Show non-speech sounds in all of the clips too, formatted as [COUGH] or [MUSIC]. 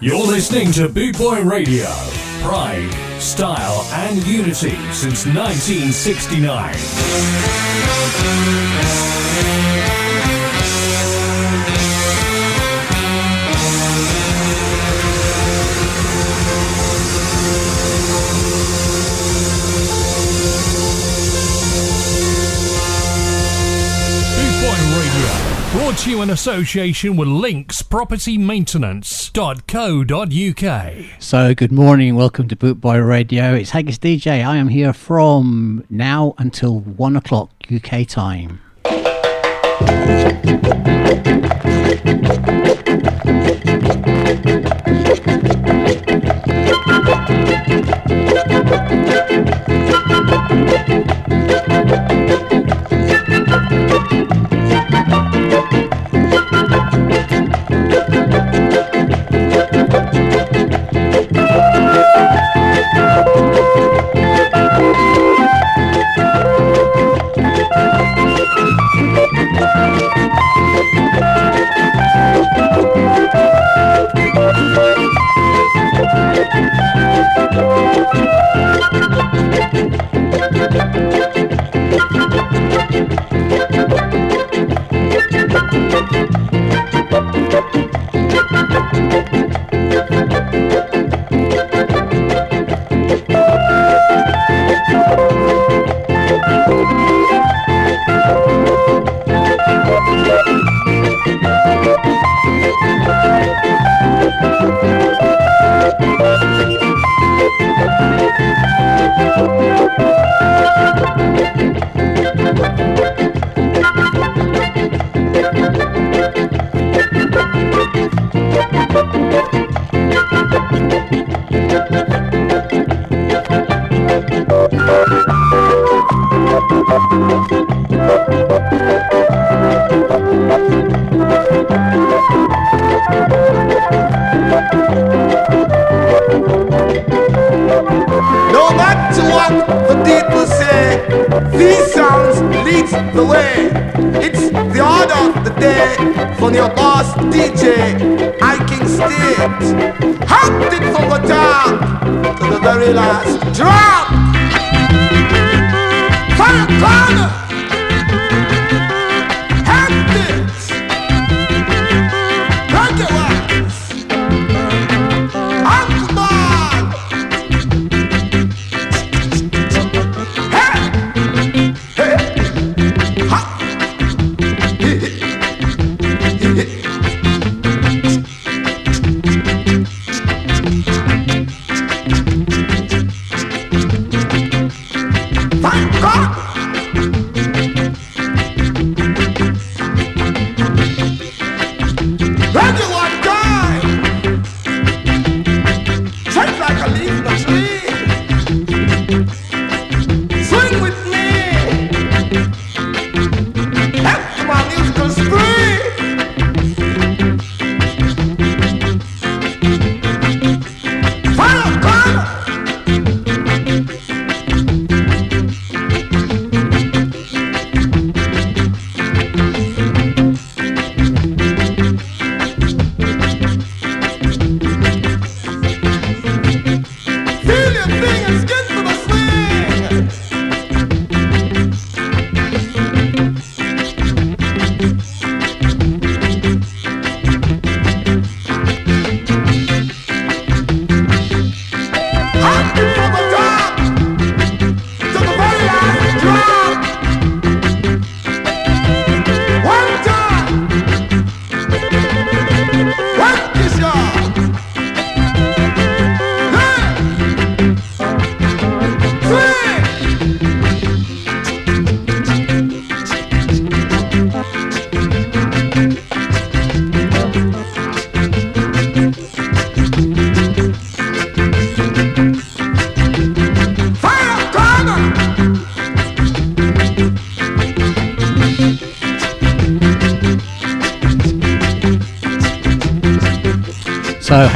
You're listening to Boot Boy Radio. Pride, style, and unity since 1969. Boot Boy Radio, Brought to you in association with Links Property Maintenance.co.uk. So, good morning. Welcome to Bootboy Radio. It's Haggis DJ. I am here from now until one o'clock UK time.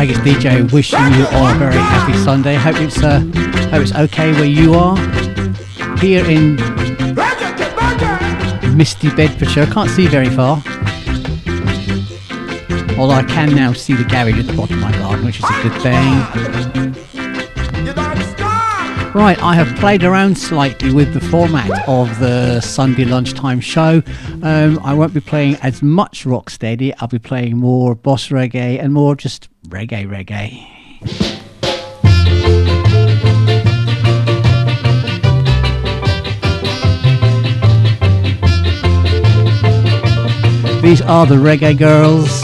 Haggis DJ wishing you all a very happy Sunday. Hope it's uh, hope it's okay where you are. Here in misty Bedfordshire, I can't see very far. Although I can now see the garage at the bottom of my garden, which is a good thing. Right, I have played around slightly with the format of the Sunday lunchtime show. Um, I won't be playing as much rocksteady. I'll be playing more boss reggae and more just reggae reggae. These are the Reggae Girls.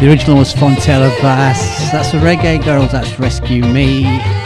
The original was Fontella Bass. That's the Reggae Girls. That's Rescue Me.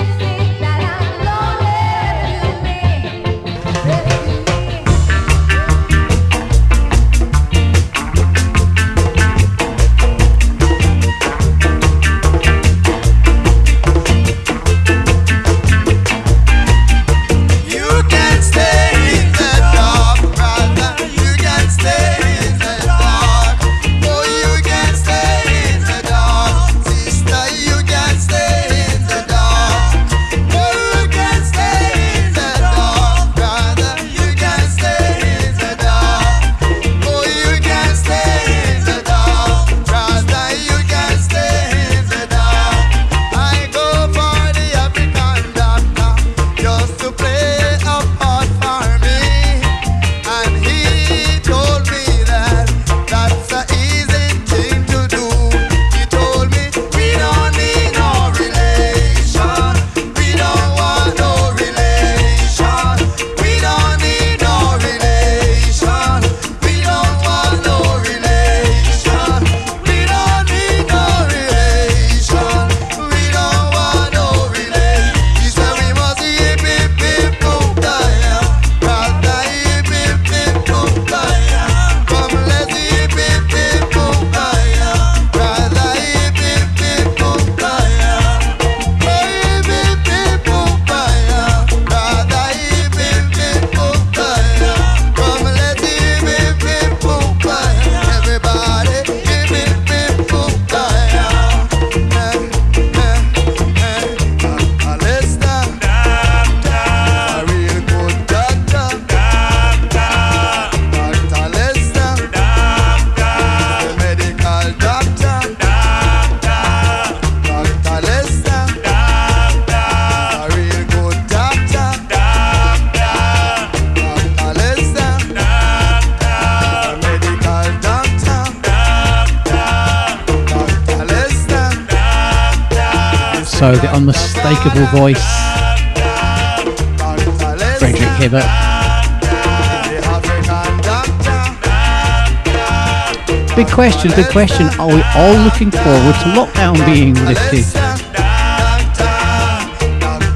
Question, big question. Are we all looking forward to lockdown being lifted?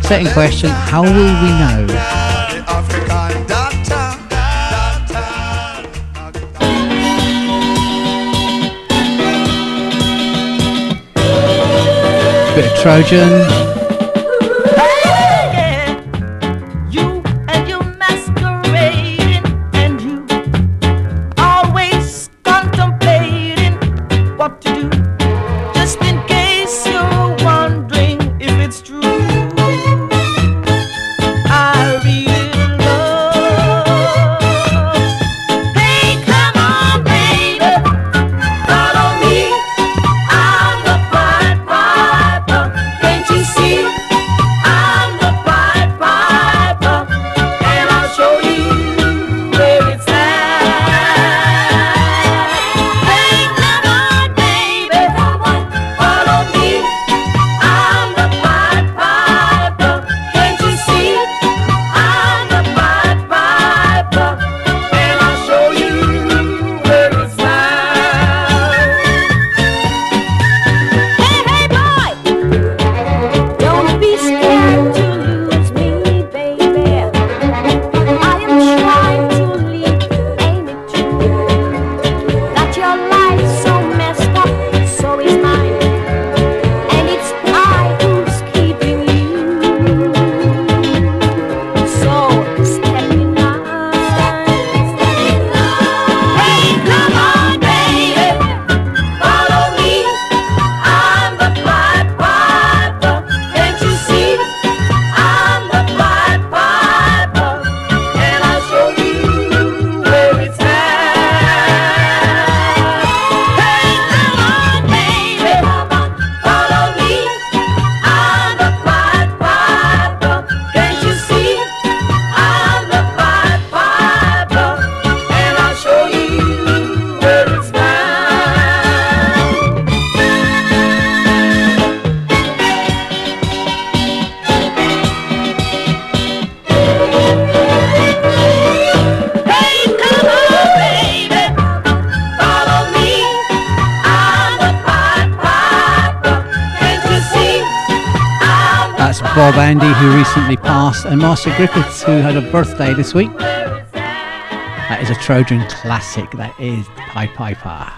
Second question, how will we know? Bit of Trojan. Marcia Griffiths, who had a birthday this week. That is a Trojan classic. That is Pied Piper. You've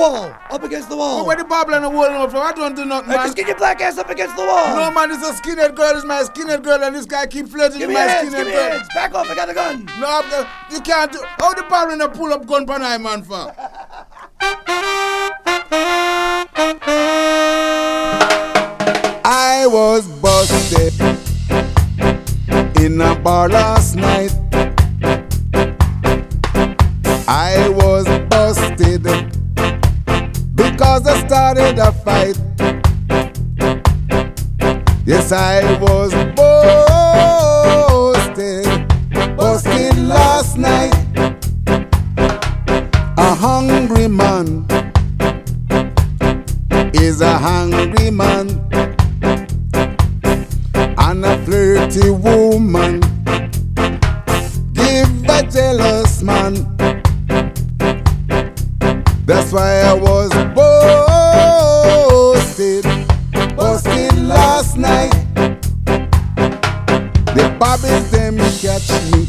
Wall. Up against the wall. Oh, where the Babylon and holding up from? I don't do nothing, Hey, man. just get your black ass up against the wall. No, man, this is a skinhead girl. This is my skinhead girl, and this guy keep flirting give with my your hands. skinhead Give me your girl. hands. Back off. I got a gun. No, I'm the- you can't do. How the Babylon and pull up gun pan I, man, for? I was busted in a bar last night. I was busted because I started a fight. Yes, I was busted, busted last night. A hungry man is a hungry man, and a flirty woman give a jealous man. That's why I was busted, bobbies them catch me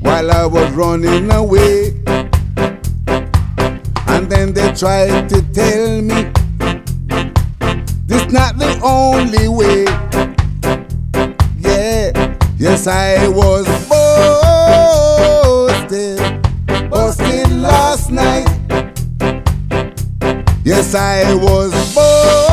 while I was running away. And then they tried to tell me this not the only way. Yeah, yes I was busted, busted last night. Yes I was busted,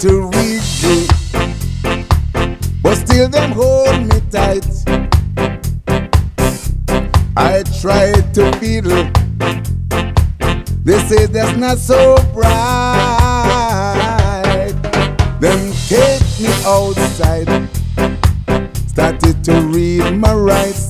to reach you, but still them hold me tight. I tried to fiddle, they say that's not so bright. Them take me outside, started to read my rights.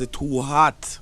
Know, cause it's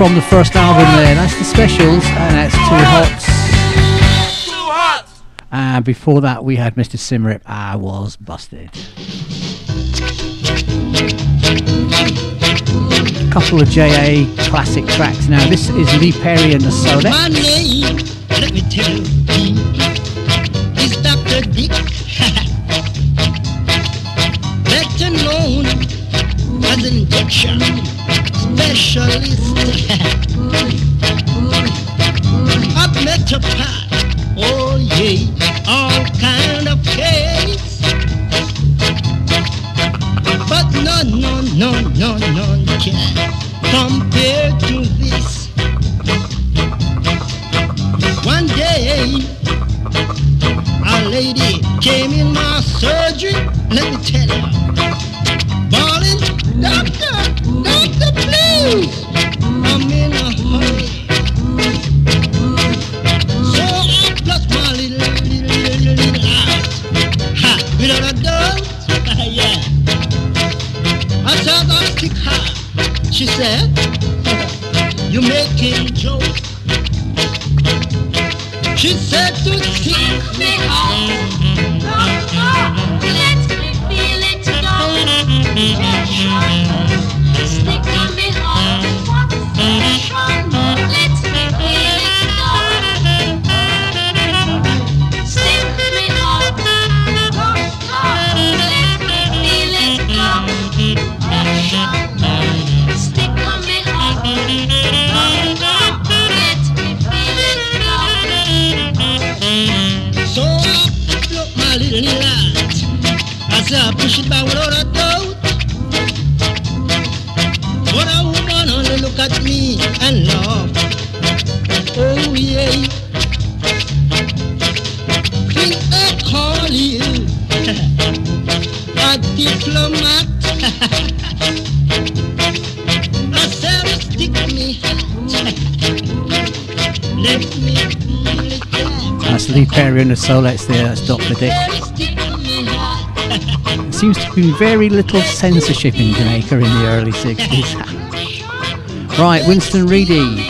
from the first album there. That's the specials, and that's Too Hot. Too Hot! And before that, we had Mr. Symarip, I Was Busted. A couple of JA classic tracks now. This is Lee Perry and the Soulettes. My name, let me tell you, is Dr. Dick. [LAUGHS] Better known as injection specialist. Yeah. [LAUGHS] Soulettes there, that's Dr. Dick. There seems to be very little censorship in Jamaica in the early 60s. right, Winston Reedy.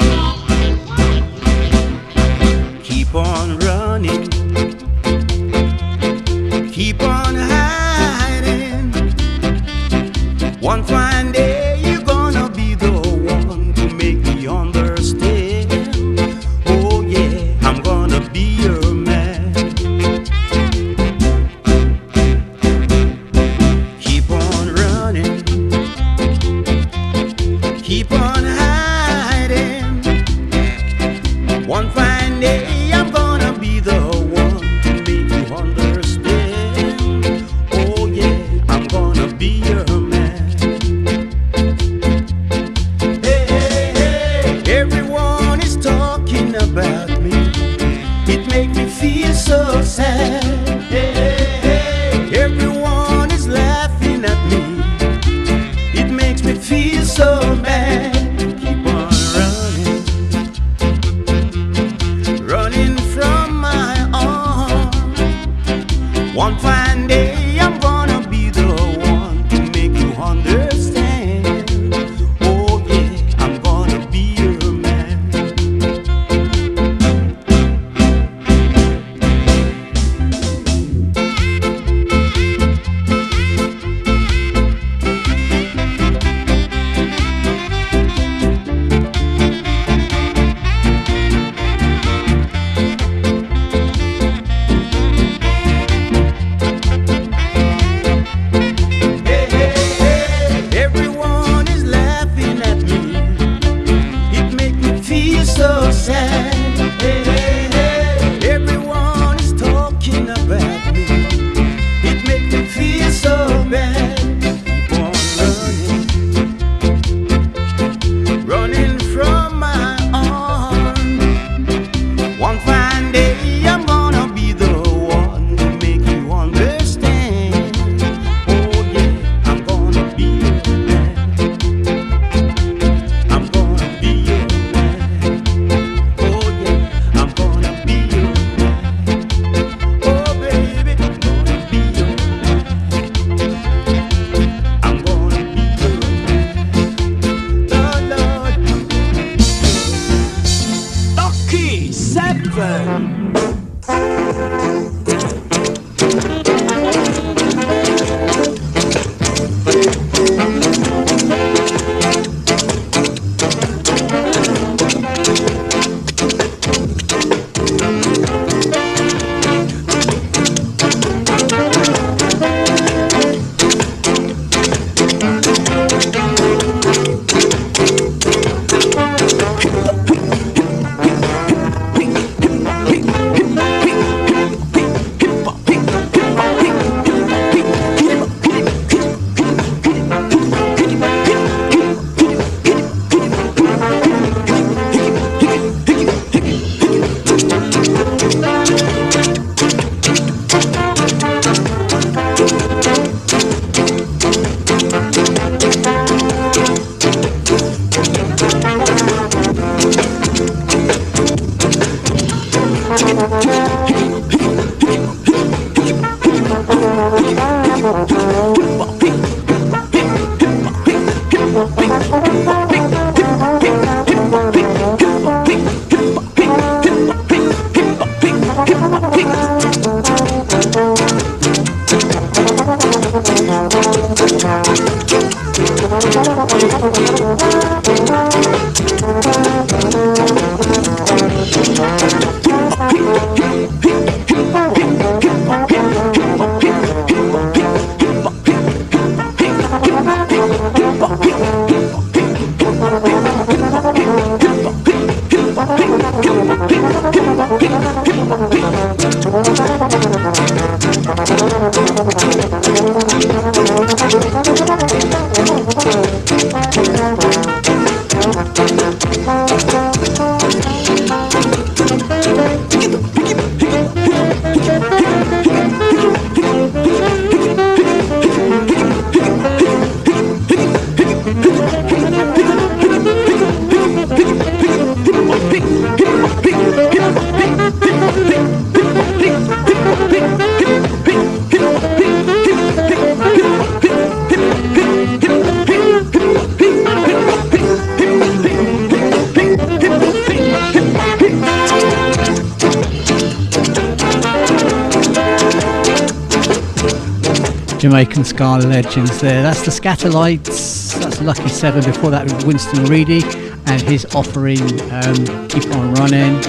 Ska Legends there. That's the Skatalites. That's Lucky Seven. Before that, Winston Reedy and his offering, um, Keep On Running.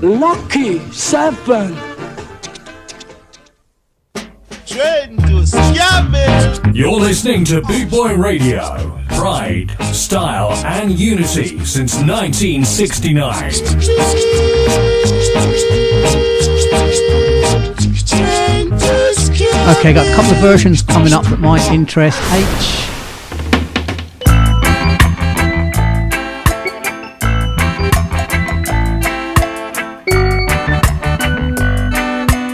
Lucky Seven. You're listening to Boot Boy Radio. Pride, style, and unity since 1969. Okay, got a couple of versions coming up that might interest H.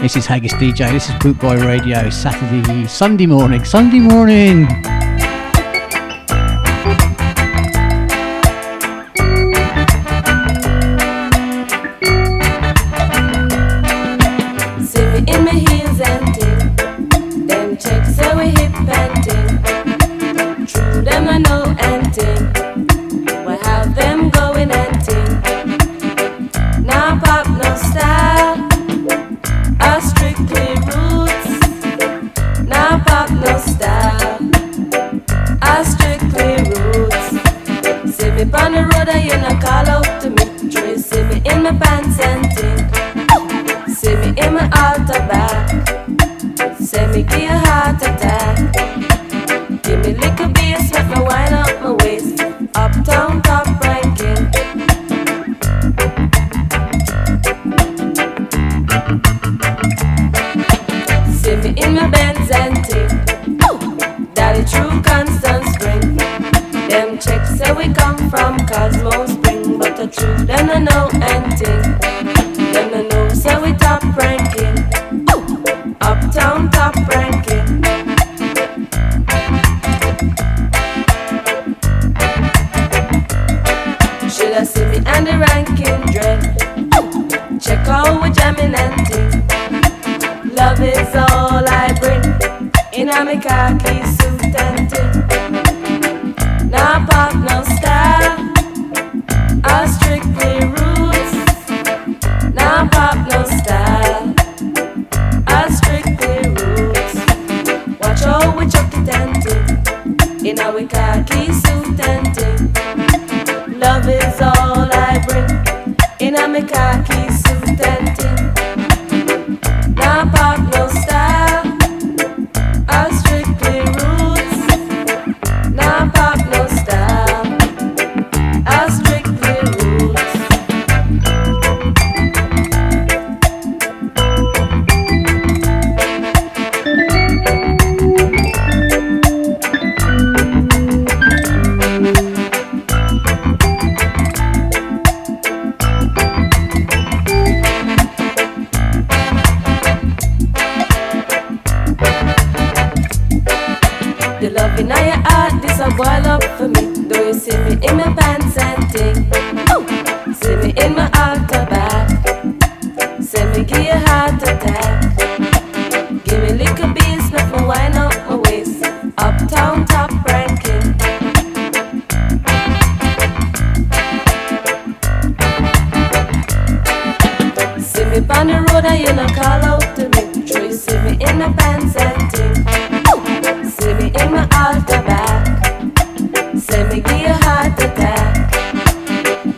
This is Haggis DJ. This is Bootboy Radio. Saturday, Sunday morning, Sunday morning.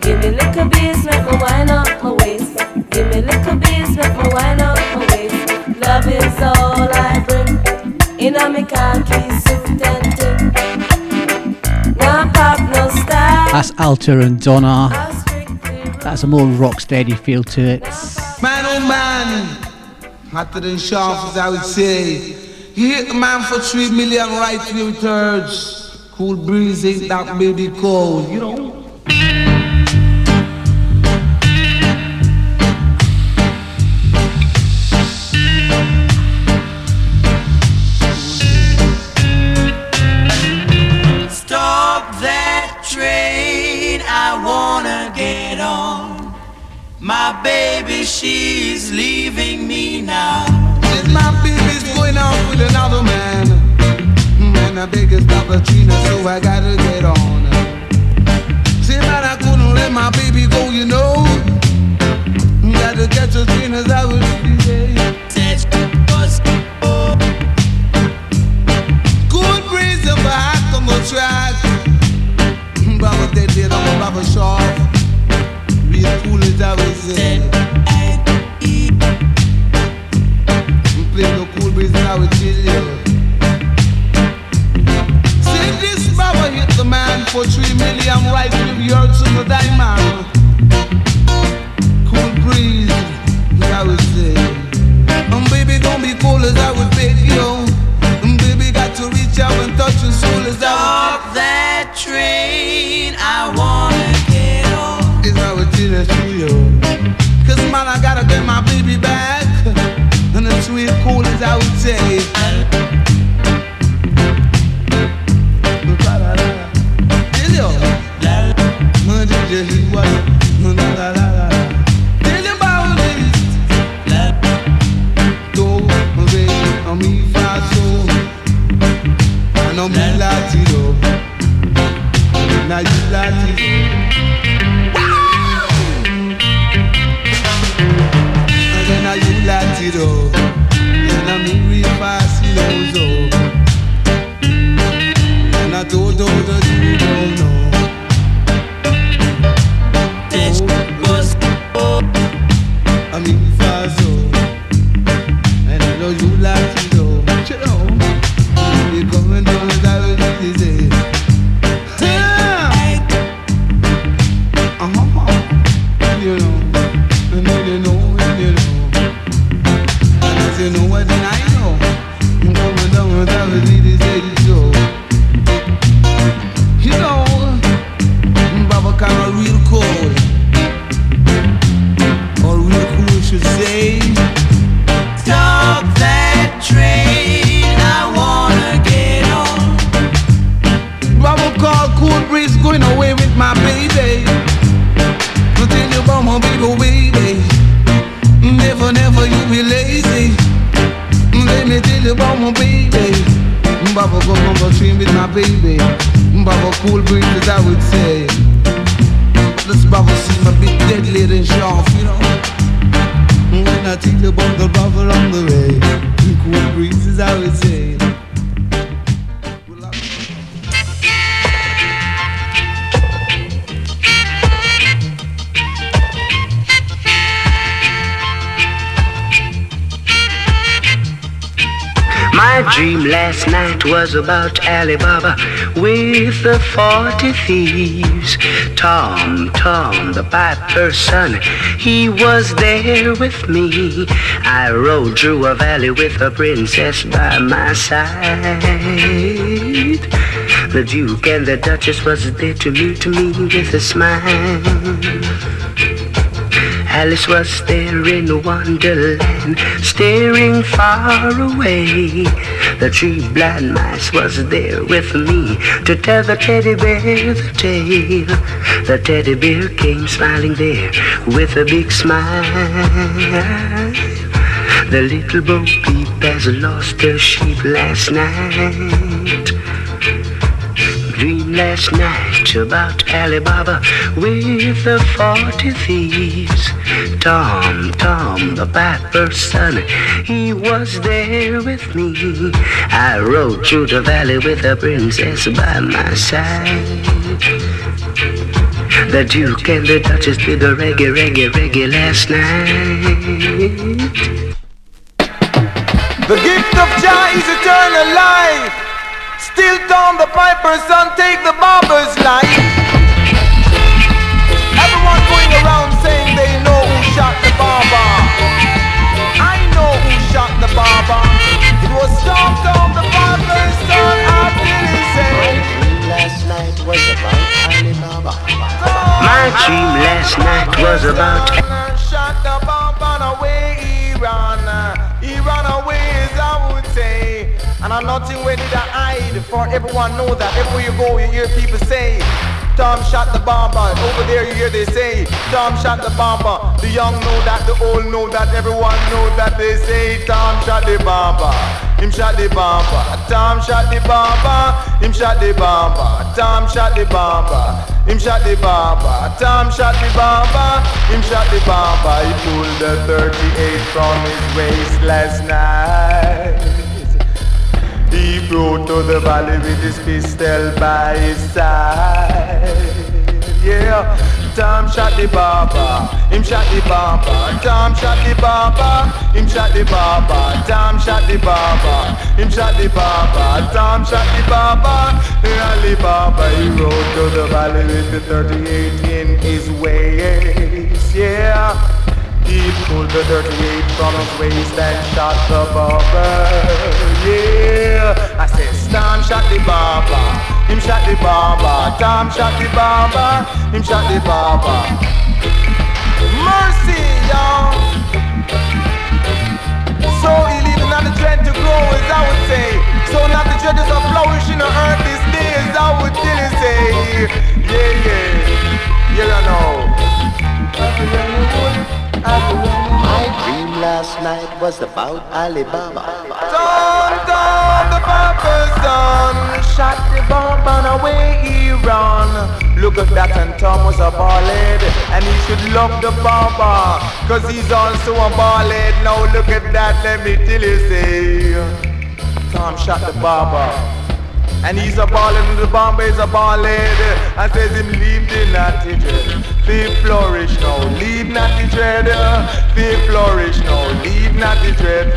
Give me little beats, make me wind up my waist. Give me little beats, make me wind up my waist. Love is all I bring. In a me khaki and ting. No pop, no style. That's Alter and Donna. That's a more rock steady feel to it. Man, oh man, hotter than sharp as I would say. You hit the man for three million right three thirds. Cool breeze ain't that baby cold. You know Man, I beg so I gotta get on. Dream last night was about Ali Baba with the forty thieves. Tom, Tom, the piper's son, he was there with me. I rode through a valley with a princess by my side. The Duke and the Duchess was there to meet me with a smile. Alice was there in Wonderland, staring far away. The three blind mice was there with me to tell the teddy bear the tale. The teddy bear came smiling there with a big smile. The little bo peep has lost her sheep last night. Dream last night about Ali Baba with the forty thieves. Tom, Tom, the piper's son, he was there with me. I rode through the valley with a princess by my side. The Duke and the Duchess did the reggae, reggae, reggae last night. The gift of Jah is eternal life. Still down the pipers and take the barber's line. Everyone going around saying they know who shot the barber. I know who shot the barber. It was storm down the piper's son at Dilly's Last night was about Ali Baba. My dream last night was about. Shot the barber away. Life. Where did I hide? For everyone know that everywhere you go, you hear people say. Tom shot the bomber. Over there you hear they say, Tom shot the bomber. The young know that, the old know that, everyone know that they say, Tom shot the bomber. Him shot the bomber. Tom shot the bomber. Him shot the bomber. Tom shot the bomber. Him shot the bomber. Tom shot the bomber. Him shot the bomber. He pulled the 38 from his waist last night. He rode to the valley with his pistol by his side. Yeah, Tom shot the barber, him shot the barber. Tom shot the barber, him shot the barber. Tom shot the barber, him shot the barber. Tom shot the barber, the barber. He rode to the valley with the 38 in his waist. Yeah. He pulled the 38 from his waist and shot the barber. Yeah, I said, Tom shot the barber. Him shot the barber. Tom shot the barber. Him shot the barber. Mercy, y'all. So he leaving not the dread to grow, as I would say. So not the dread is a flourishing on earth these days, I would really say. Yeah, yeah. Yeah, I know. My dream last night was about Ali Baba. Don, Don, the barber's son Shot the bomb and away he run Look at that and Tom was a ballhead And he should love the barber Cause he's also a ballhead Now look at that, let me tell you say Tom shot the barber and he's a ballin' and the bomber is a ballhead And says him leave the natty dread They flourish now, dread. They flourish now, leave natty dread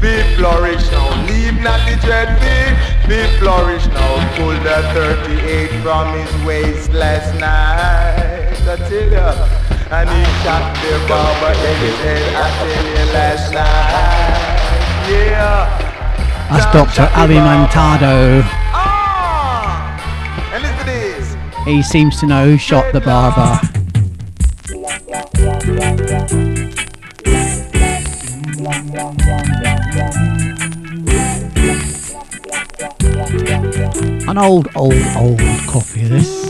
They flourish now, leave natty dread They flourish now, pull the 38 from his waist last night. I tell ya And he shot the bomber in his head I tell you last night. Yeah. That's Dr. Alimantado. Ah! And listen to this. He seems to know who shot the barber. An old, old, old copy of this.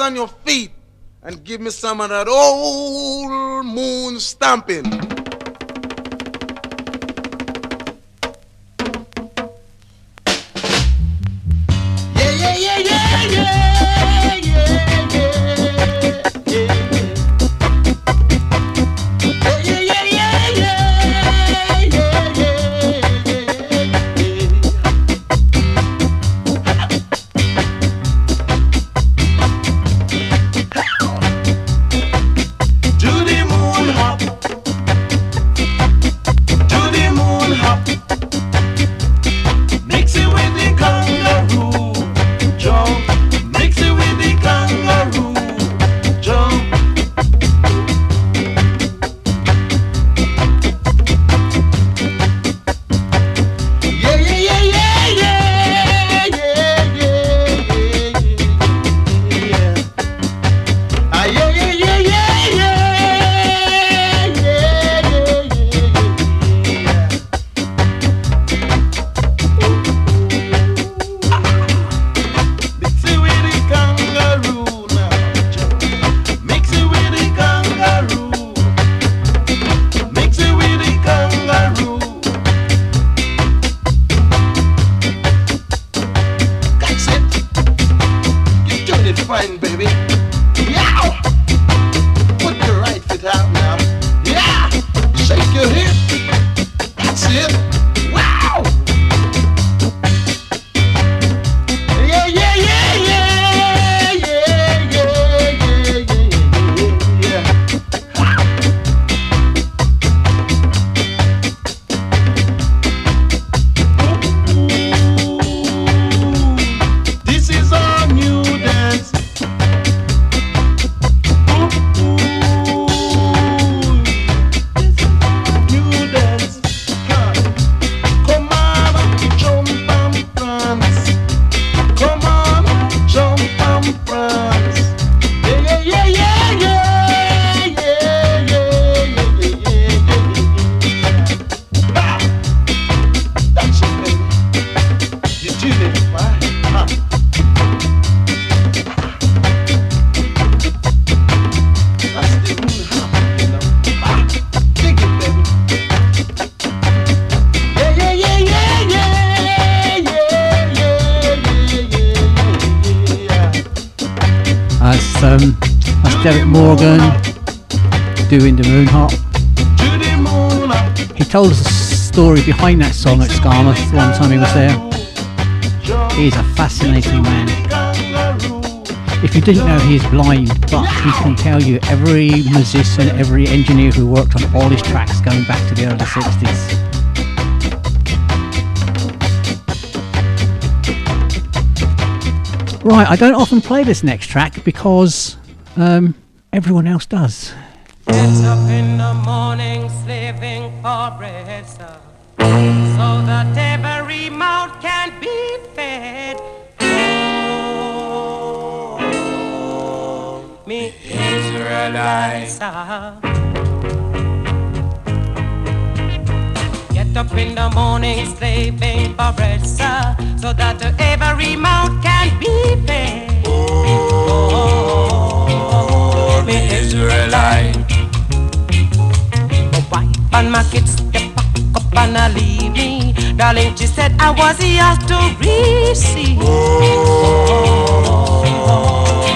On your feet. And give me some of that old moon stomping. Song at Skamouth one time he was there. He's a fascinating man. If you didn't know, he's blind, but he can tell you every musician, every engineer who worked on all his tracks going back to the early 60s. Right, I don't often play this next track because um, everyone else does. Get up in the morning slaving for bread, sir, so that every mouth can be fed. Oh, me Israelites. Get up in the morning slaving for bread, sir, so that every mouth can be fed. Oh, me Israelite. Wife and my kids they pack up and I leave me. Darling, she said I was here to receive. Oh,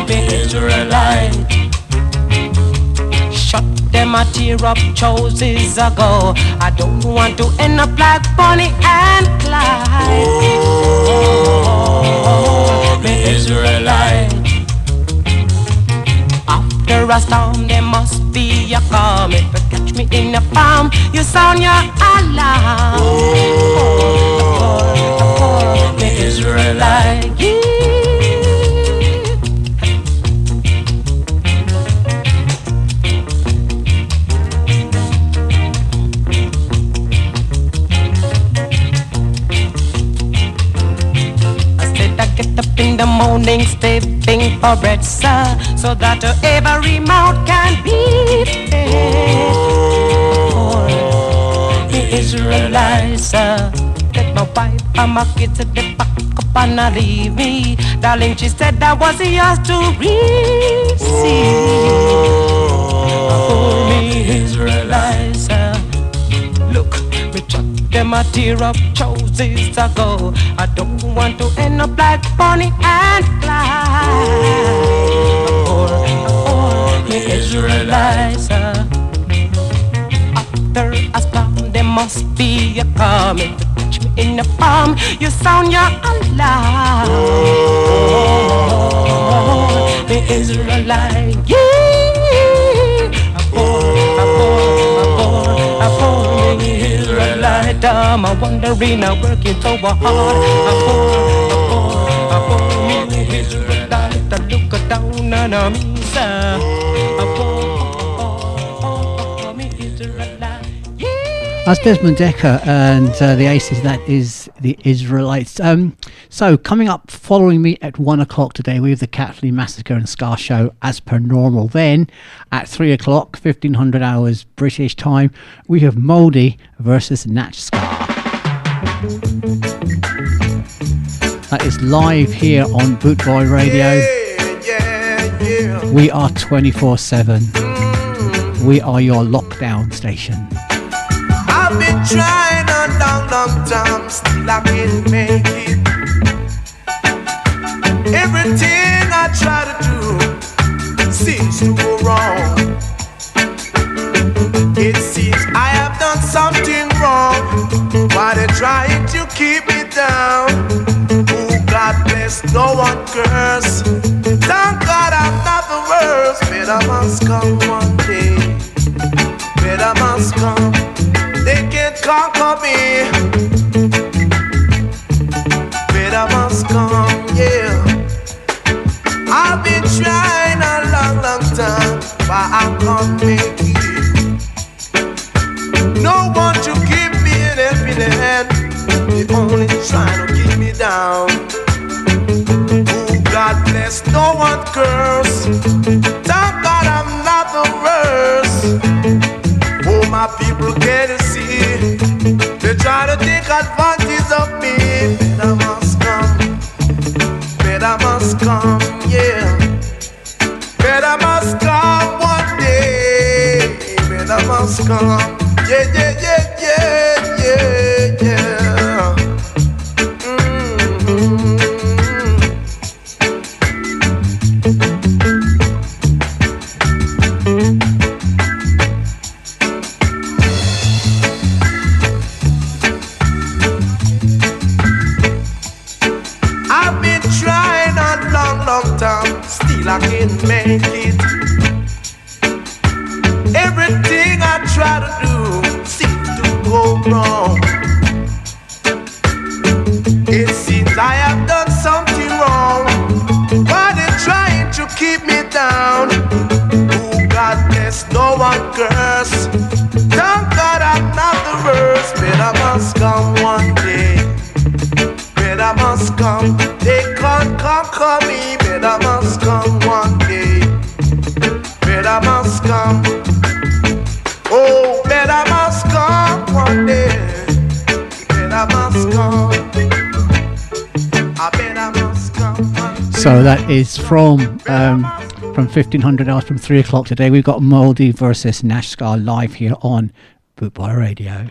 me Israelite. Shut them a tear up choices ago. I don't want to end up like Bonnie and Clyde. Oh, me Israelite. After a storm, there must be a calm me in a palm. You sound your alarm. Oh, the Israelite. in the morning stepping for bread, sir, so that every mouth can be fed. Oh, Israelites, sir, let my wife and my kids at the back up and not leave me. Darling, she said that was the yours to receive. Oh, me Israelites, look, me chuck them a tear up choices ago. I don't want to end up like Bonnie and Clyde. Or, or me Israelites, uh, must be a coming to touch me in the palm. You sound your alarm. Oh, me Israelite, yeah. Aboard, aboard, aboard, aboard, me Israelite. I'm a wandering, I'm working so hard. Aboard, aboard, aboard, me Israelite. I look down on me, sir. Aboard, That's Desmond Dekker and uh, the Aces. That is the Israelites. Um, so coming up, following me at one o'clock today, we have the Kathleen Massacre and Ska show as per normal. Then at three o'clock, fifteen hundred hours British time, we have Moldy versus Natch Scar. That is live here on Bootboy Radio. We are twenty four seven. We are your lockdown station. I've been trying a long, long time, still I can't make it. Everything I try to do seems to go wrong. It seems I have done something wrong. Why they trying to keep me down? Oh, God bless, no one curse. Thank God I'm not the worst. Better must come one day. Better must come. Conquer me. Better must come, yeah. I've been trying a long, long time, but I can't make it. No one to give me an helping hand. They only trying to keep me down. Oh, God bless, no one curse. Advantage of me. Better must come. Better must come, yeah. Better must come one day. Better must come. Yeah, yeah, yeah, is from um, from fifteen hundred hours from three o'clock today. We've got Moldy versus Nashgar live here on Bootboy Radio.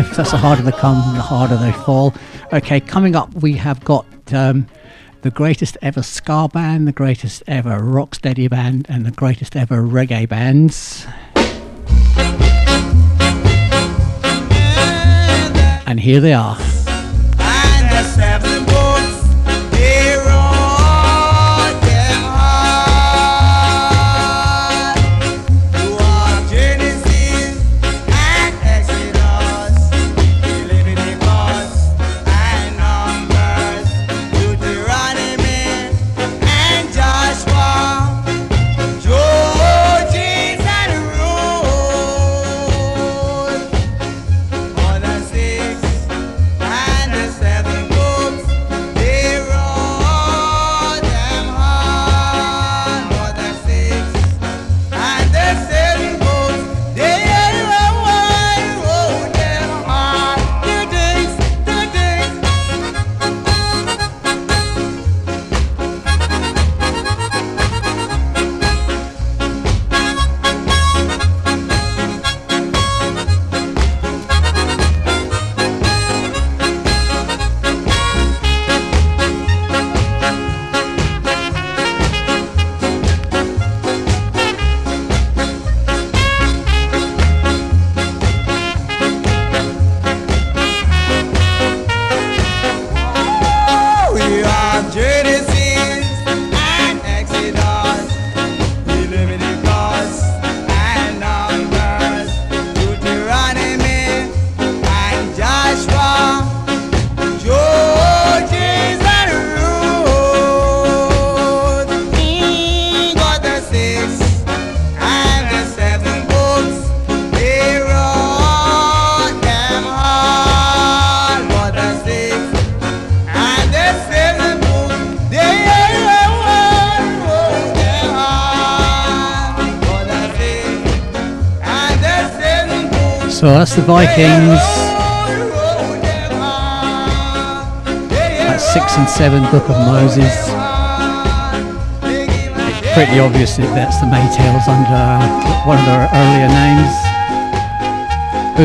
cliff. That's the harder they come, the harder they fall. Okay, coming up, we have got um, the greatest ever ska band, the greatest ever rock steady band, and the greatest ever reggae bands. And here they are.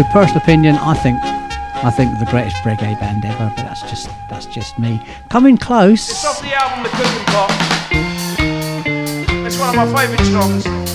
personal opinion, I think I think the greatest reggae band ever, but that's just that's just me. Coming close. It's off the album The Cooking Pot. It's one of my favourite songs.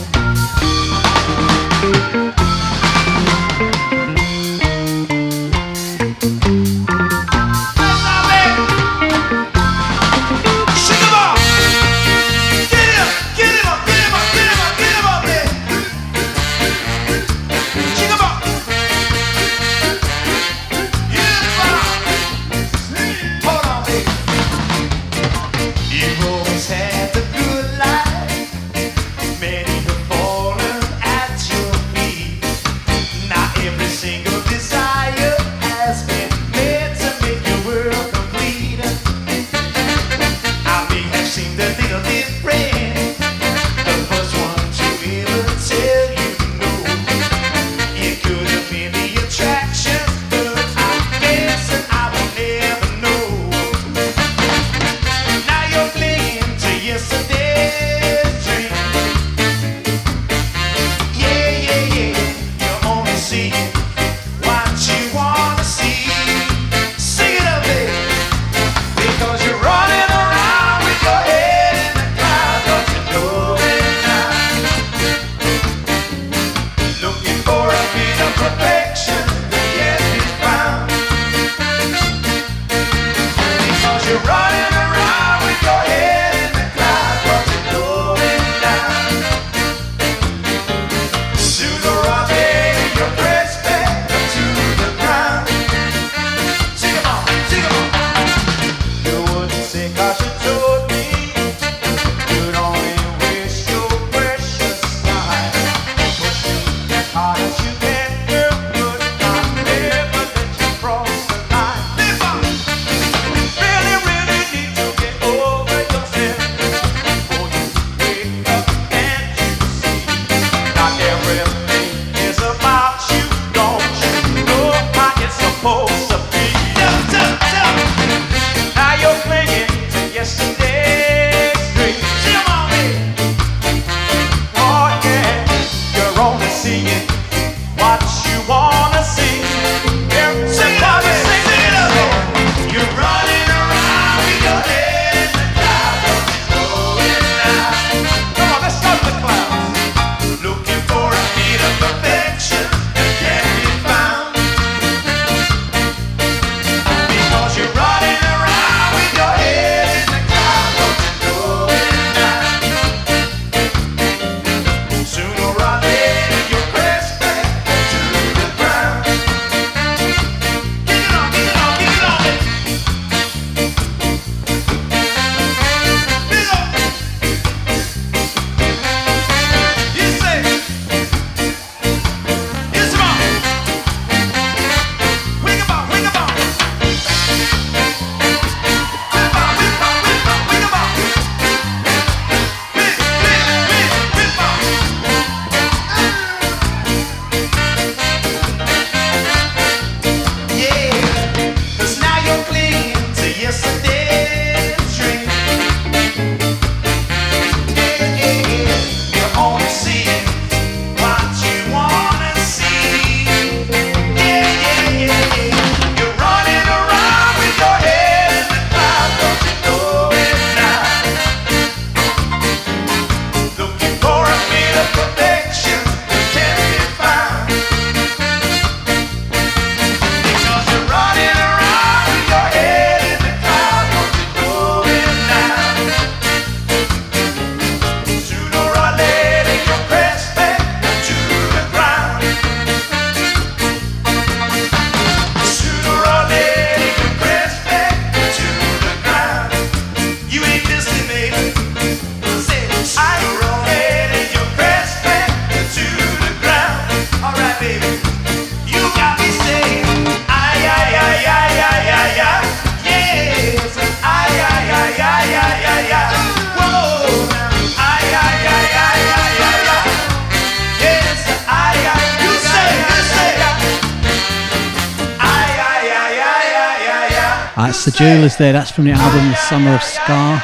There, that's from the album The Summer of Ska.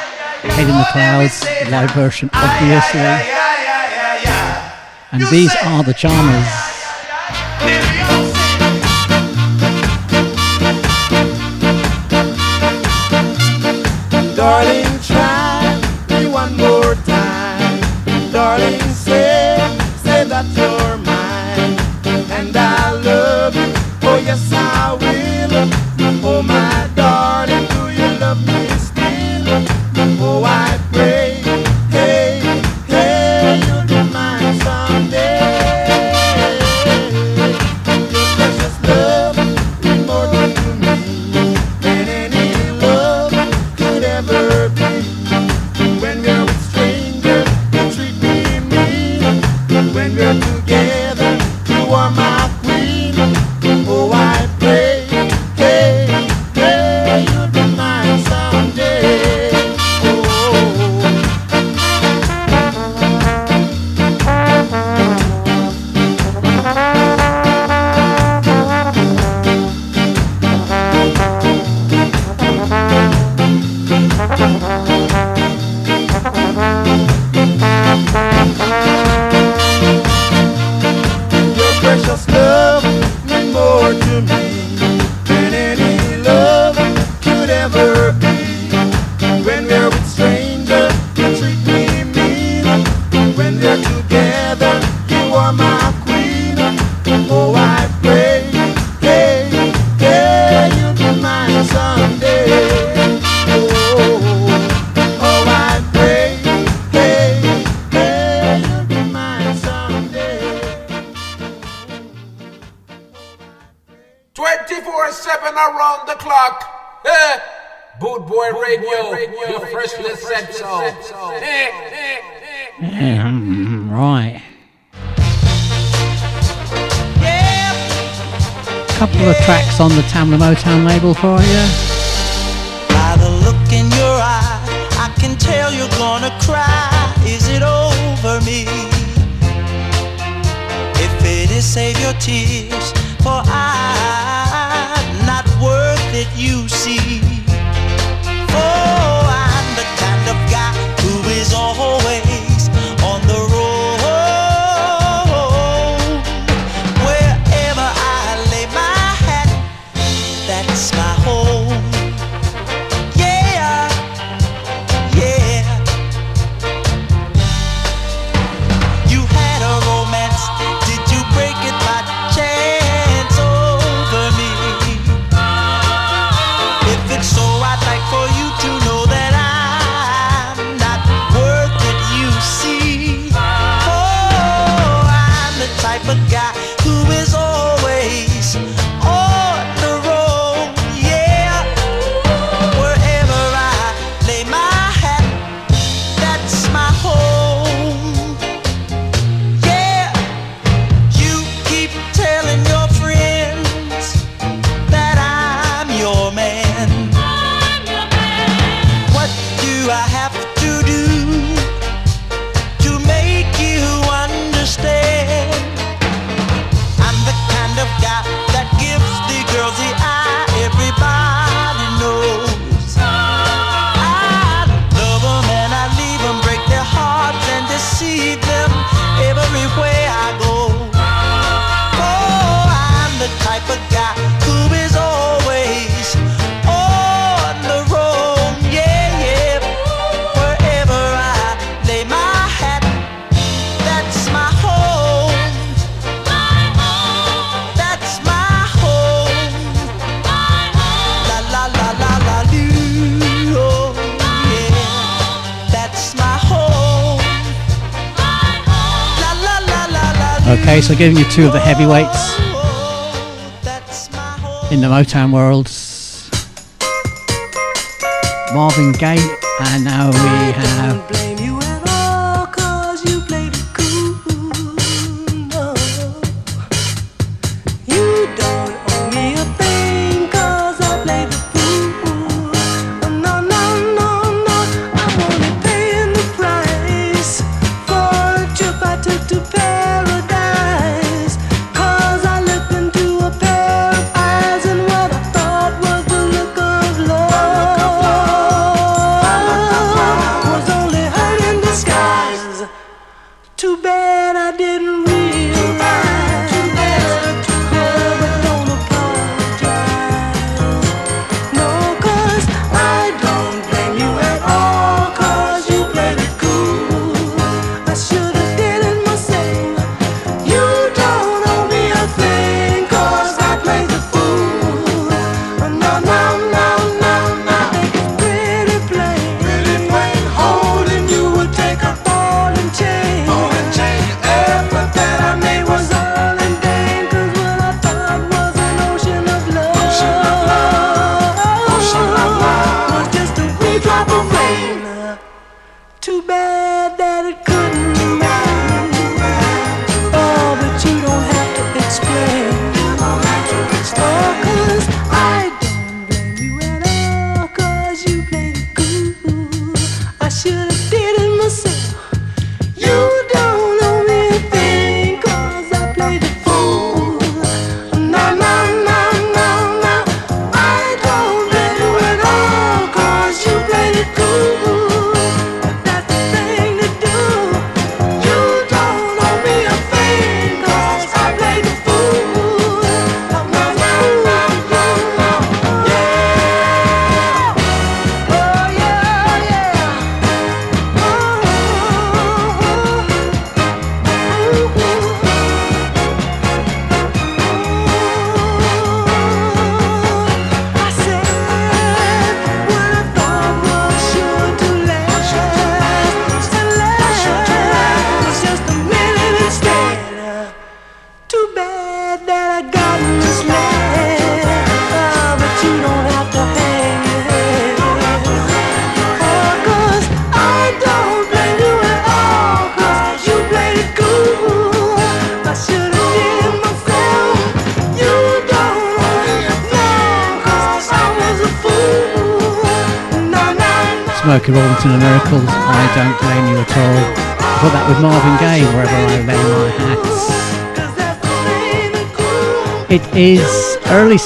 Head in the Clouds, live version obviously. And these are the Charmers. darling for you. So giving you two of the heavyweights in the Motown world, Marvin Gaye, and now we have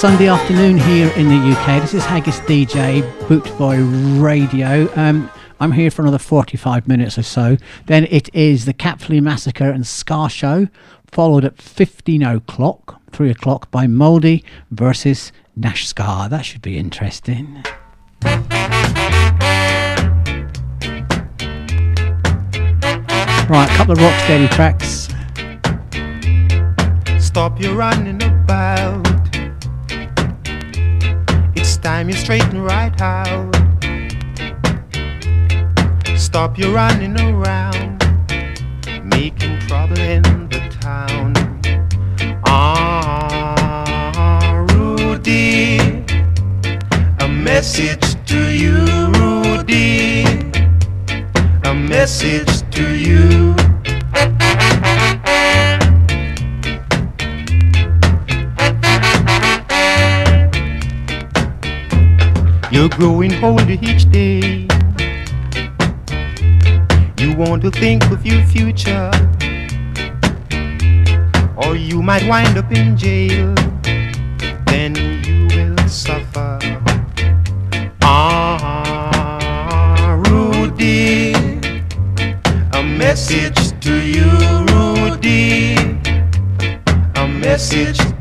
Sunday afternoon here in the UK. This is Haggis DJ, Boot Boy Radio. Um, I'm here for another 45 minutes or so. Then it is the Capfley Massacre and Ska Show, followed at 15 o'clock, 3 o'clock by Mouldy versus Nash Ska. That should be interesting. Right, a couple of rock steady tracks. Stop your running about. Straighten right out. Stop your running around, making trouble in the town. Ah, Rudy, a message to you, Rudy, a message to you. You're growing older each day. You want to think of your future, or you might wind up in jail. Then you will suffer. Ah, Rudy, a message to you, Rudy, a message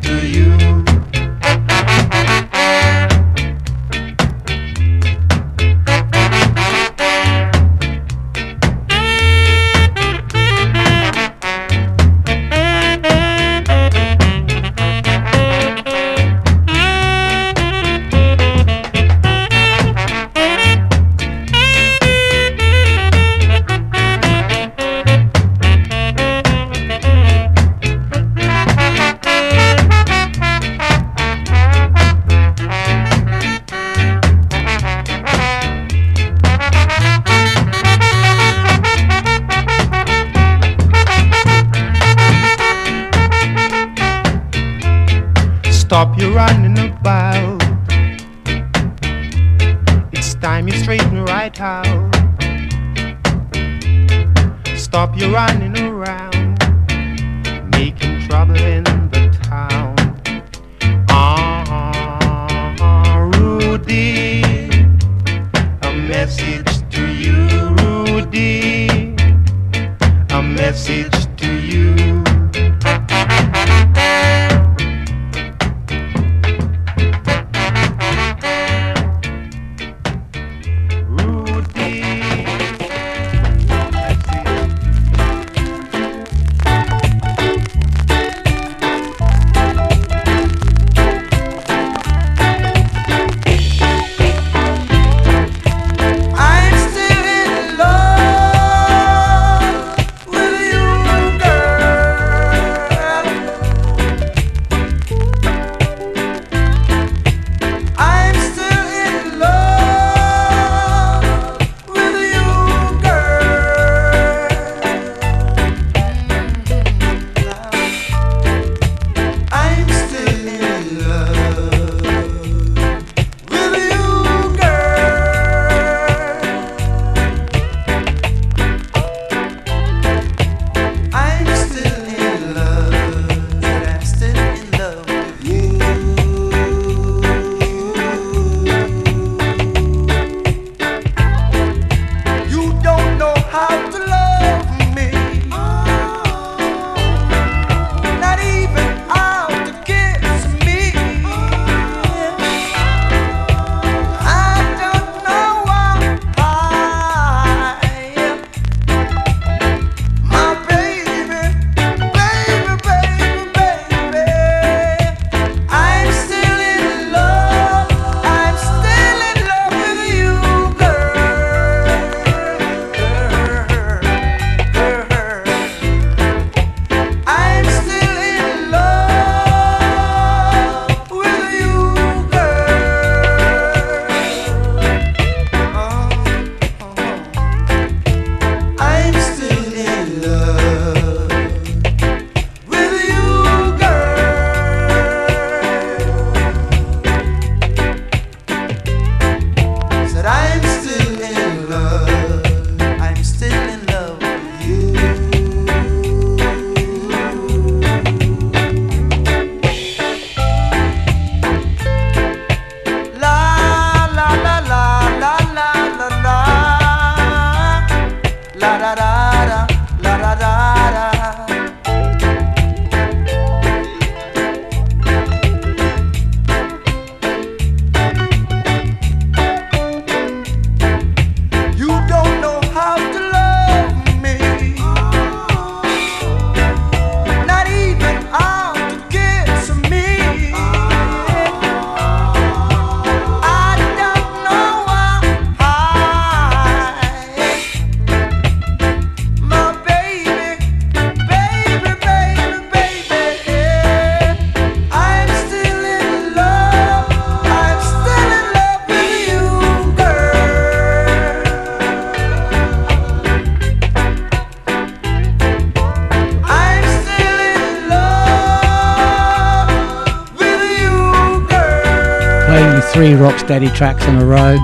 Rocksteady tracks in a row.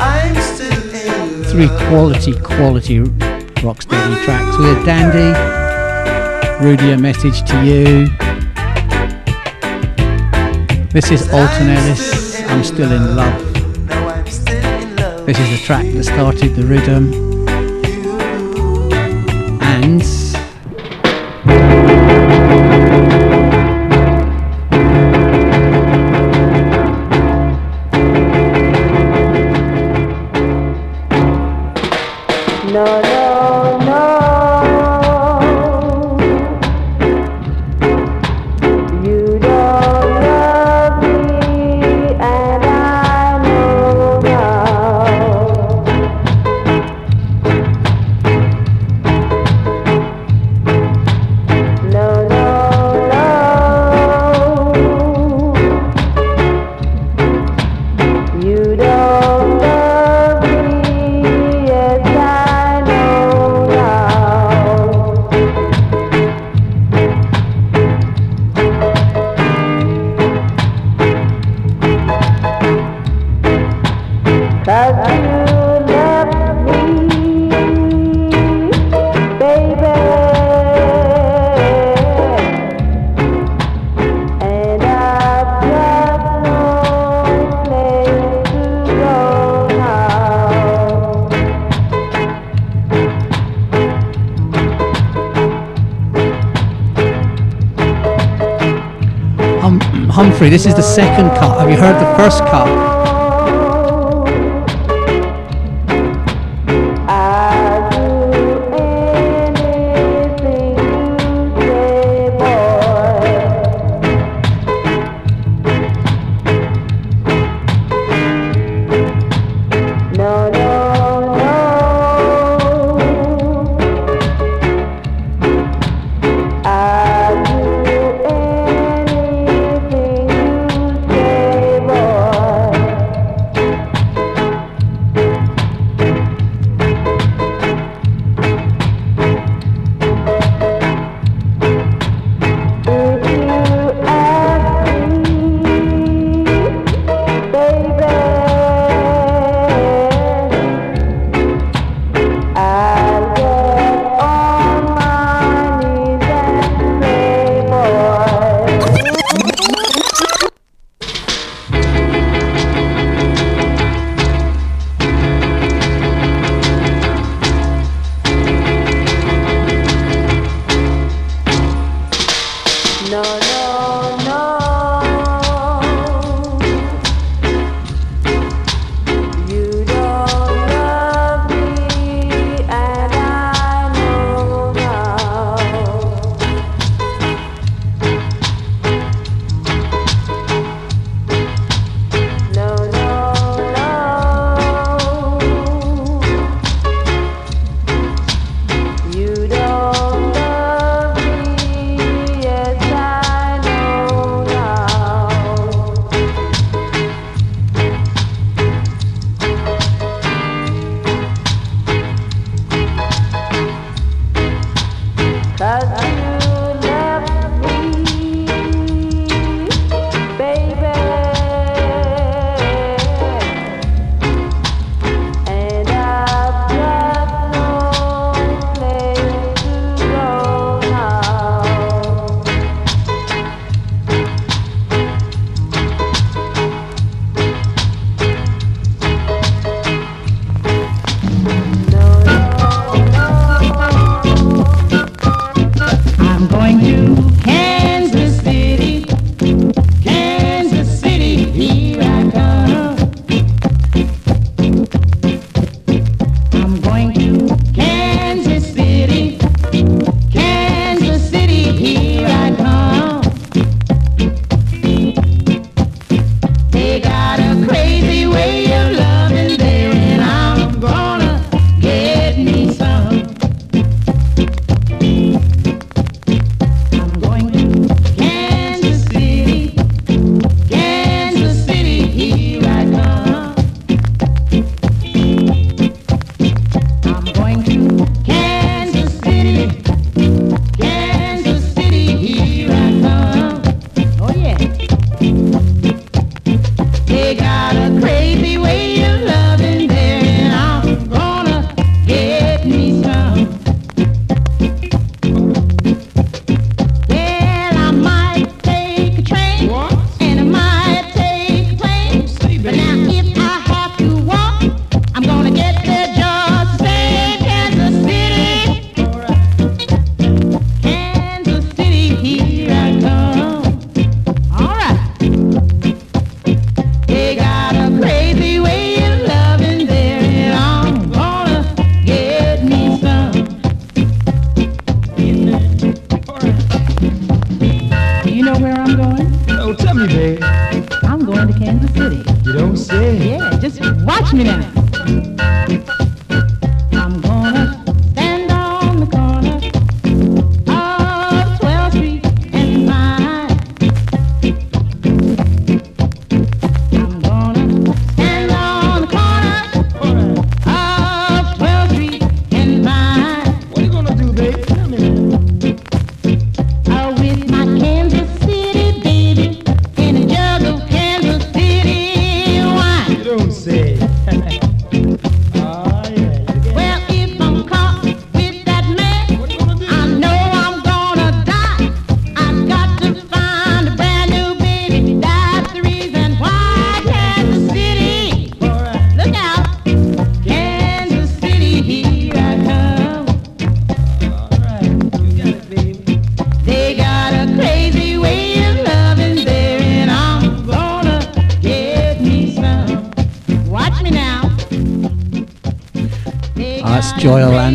I'm still in Three quality, quality Rocksteady tracks. We had Dandy, Rudy, a message to you. This is Alton Ellis, I'm still in love. This is the track that started the rhythm. This is the second cut. Have you heard the first cut?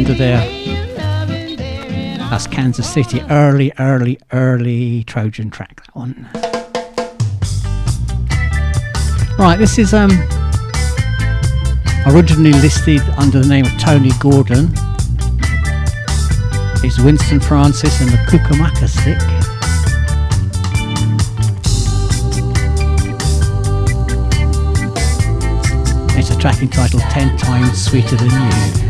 under there. That's Kansas City. Early, early, early Trojan track, that one. Right, this is um originally listed under the name of Tony Gordon. It's Winston Francis and the Kukumaka a track entitled 10 Times Sweeter Than You.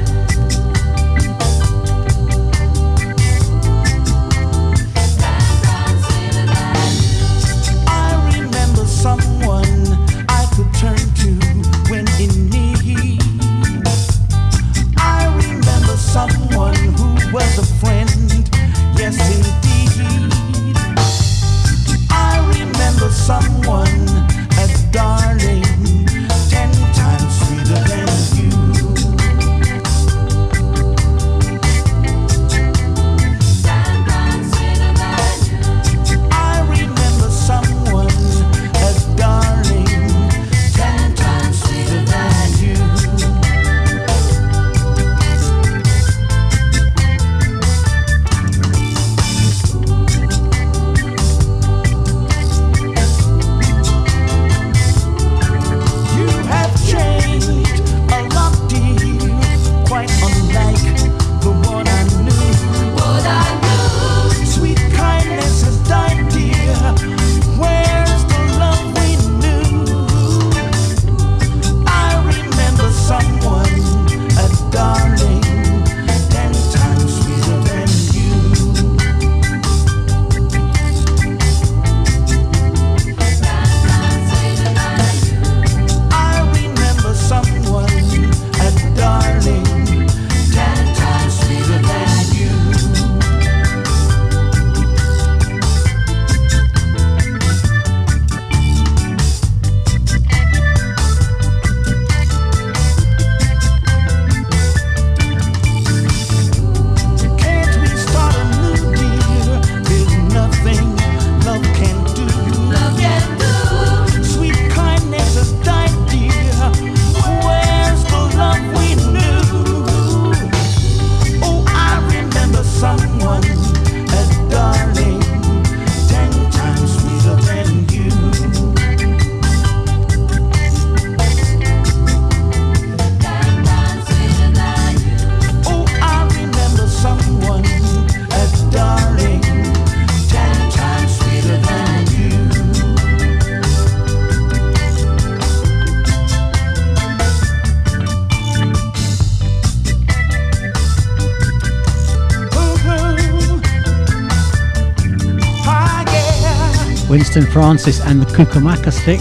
Martin Francis and the Kukumaka Stick.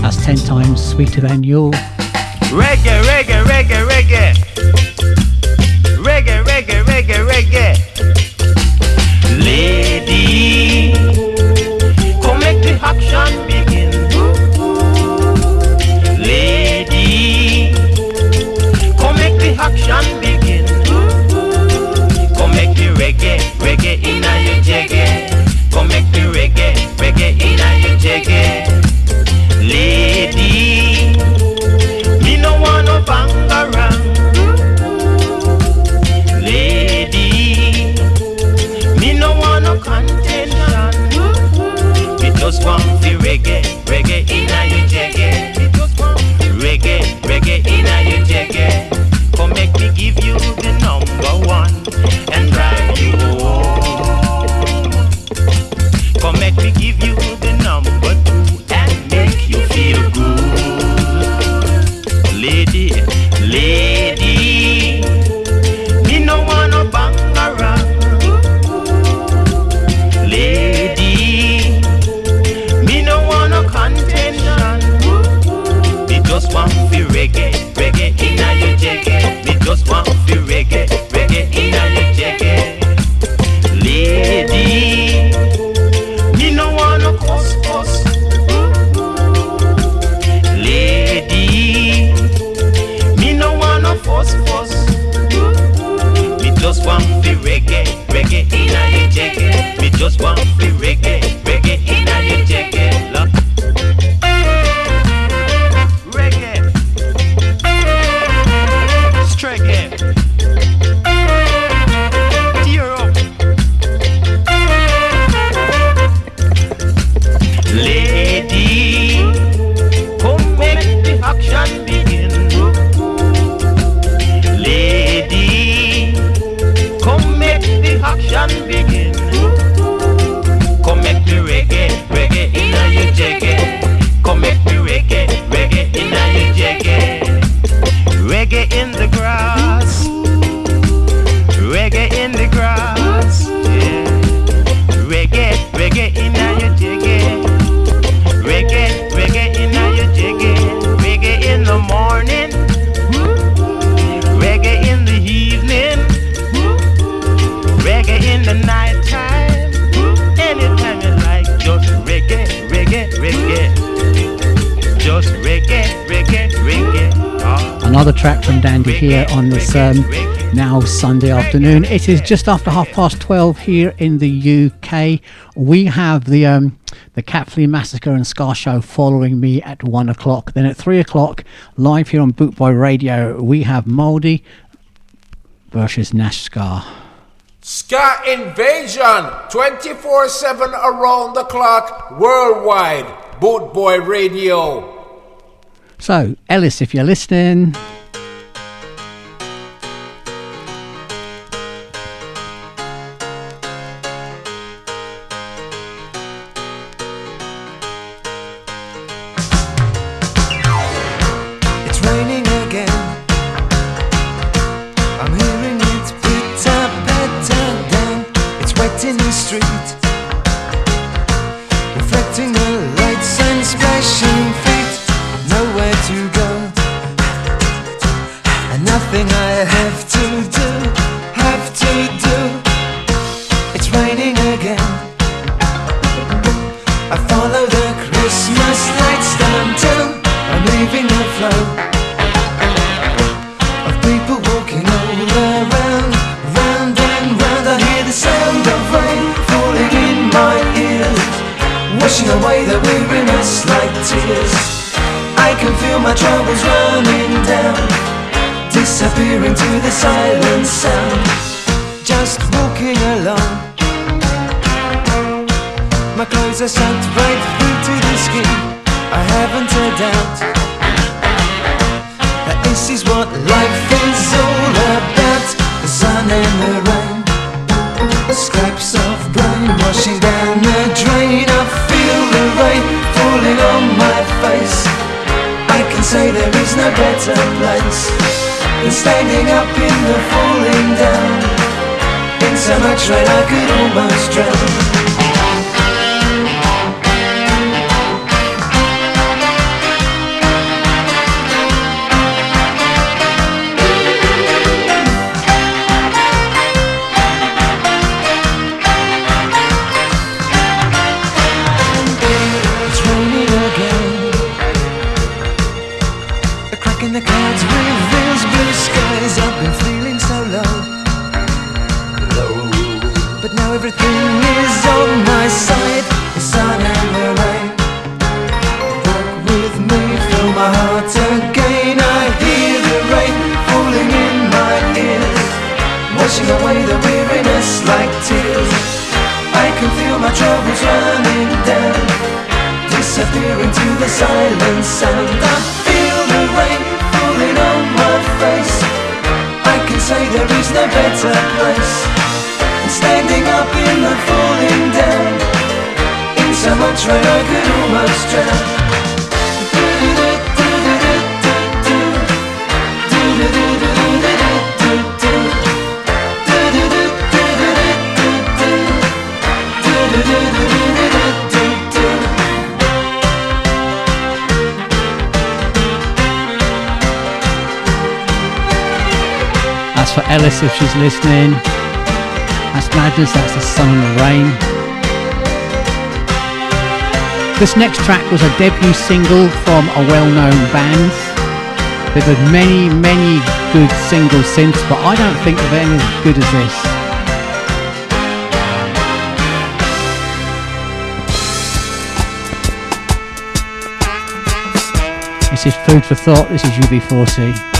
That's ten times sweeter than you. Reggae track from Dandy here on this um, now Sunday afternoon. It is just after half past 12 here in the UK. We have the um, the Catflea Massacre and Ska Show following me at 1 o'clock. Then at 3 o'clock, live here on Bootboy Radio, we have Mouldy versus Nash Scar. Ska Invasion 24 7 around the clock worldwide. Bootboy Radio. So, Ellis, if you're listening. was a debut single from a well-known band. They've had many, many good singles since, but I don't think of any as good as this. This is food for thought. This is UB40.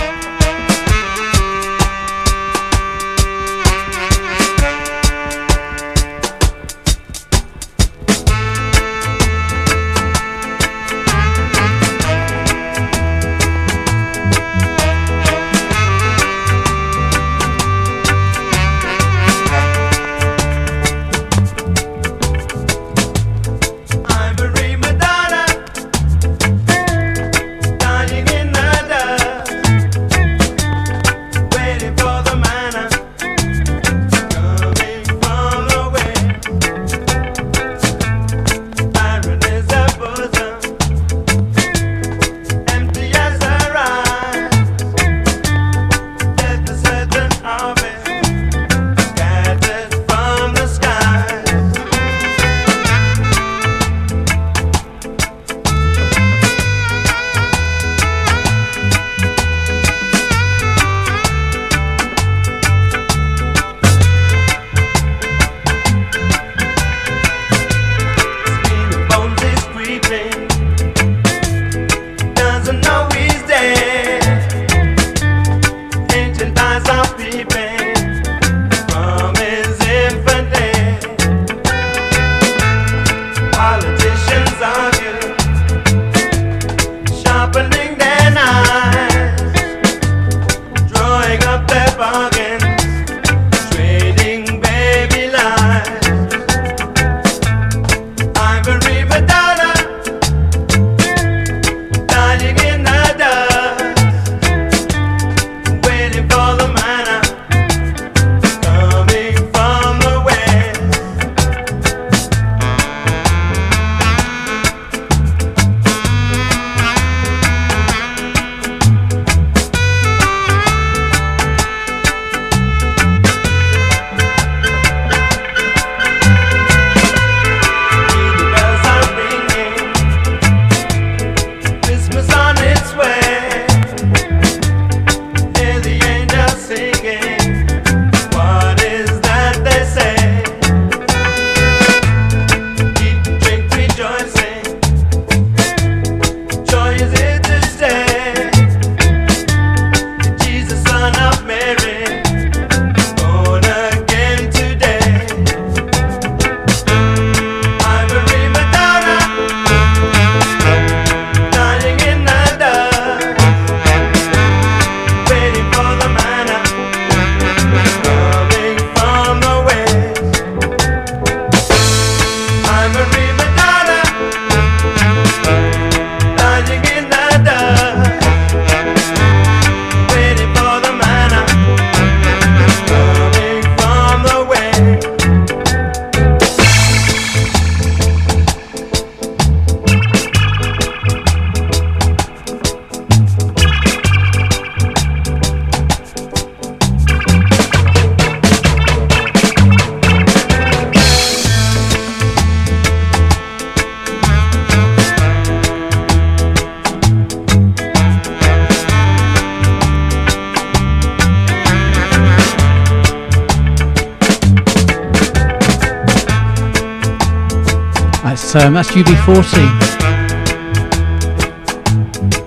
Forty.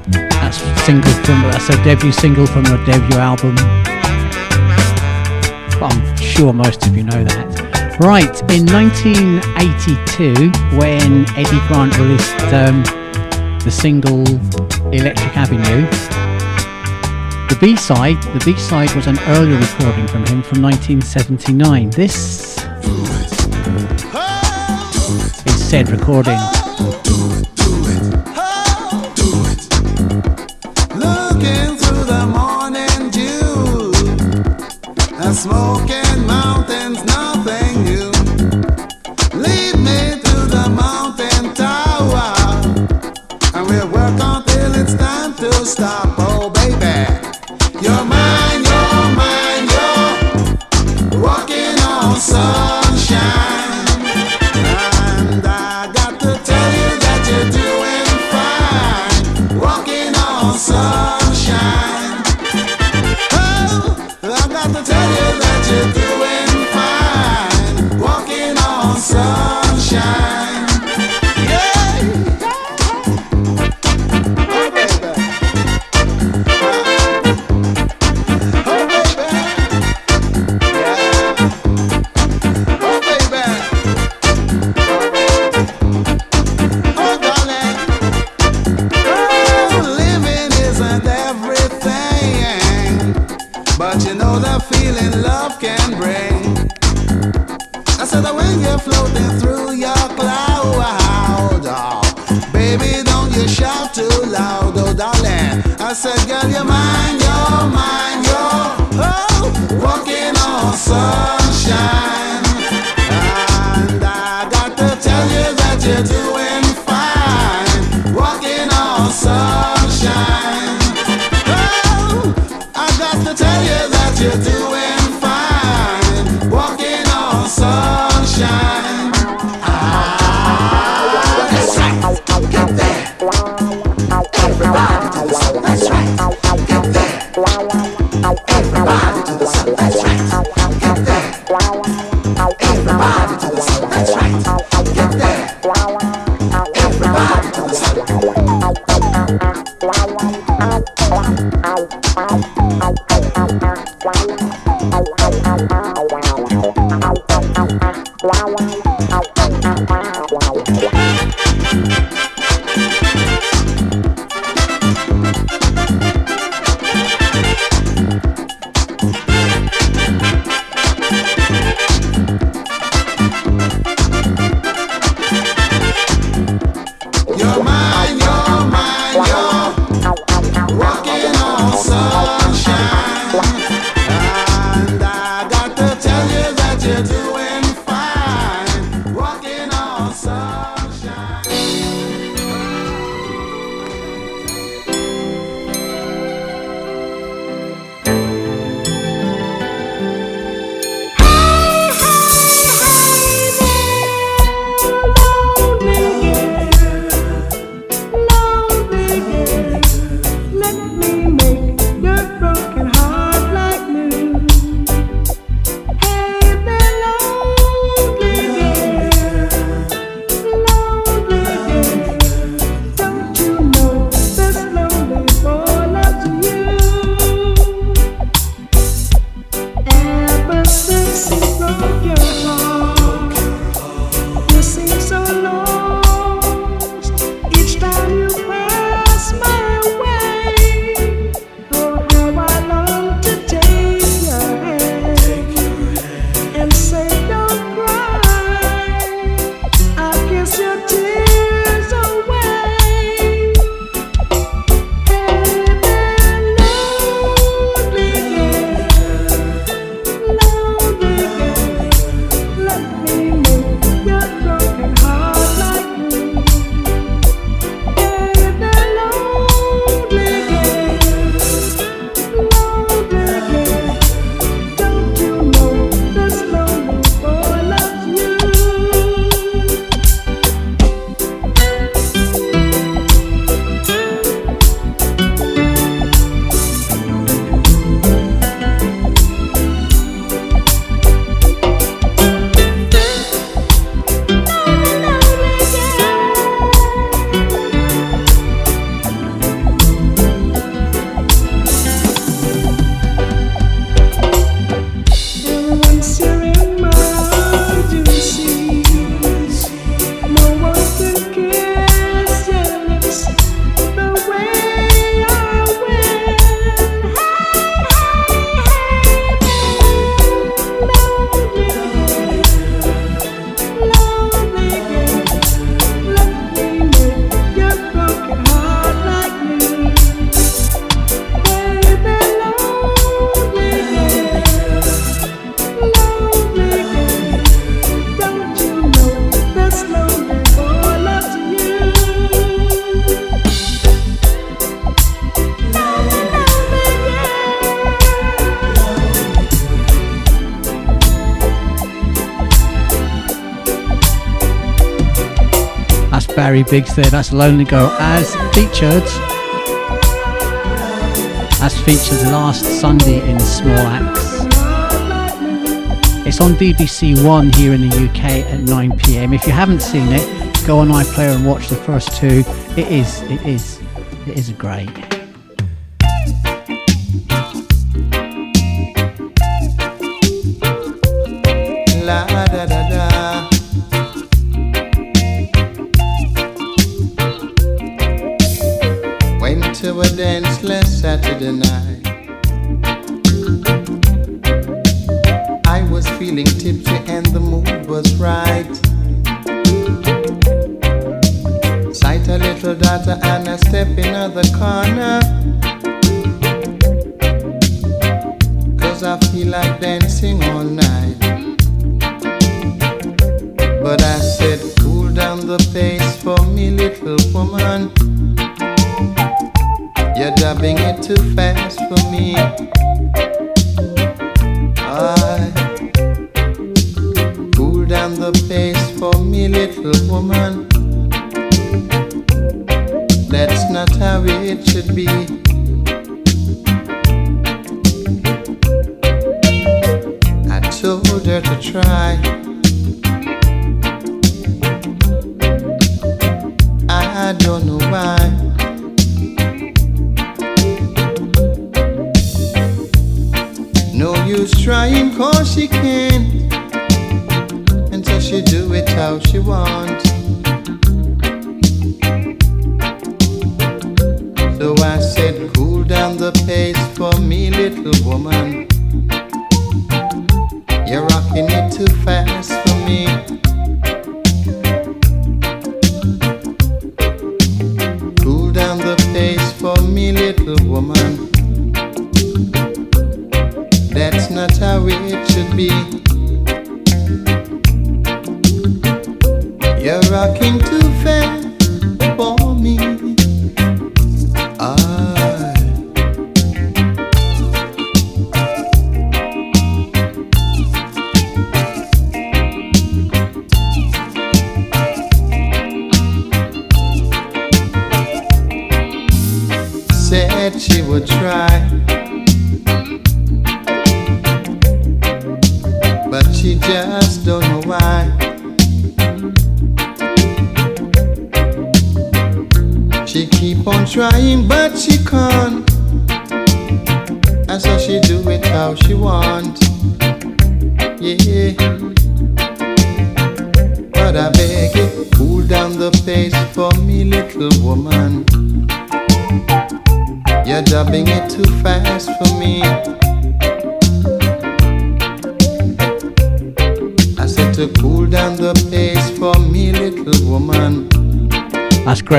That's single from that's a debut single from a debut album. But I'm sure most of you know that. Right, in 1982, when Eddie Grant released um, the single Electric Avenue, the B-side, the B-side was an earlier recording from him from 1979. This is said recording smoking. Biggs there, that's Lonely Girl as featured. As featured last Sunday in Small Axe. It's on BBC One here in the UK at 9pm. If you haven't seen it, go on iPlayer and watch the first two. It is, it is, it is great.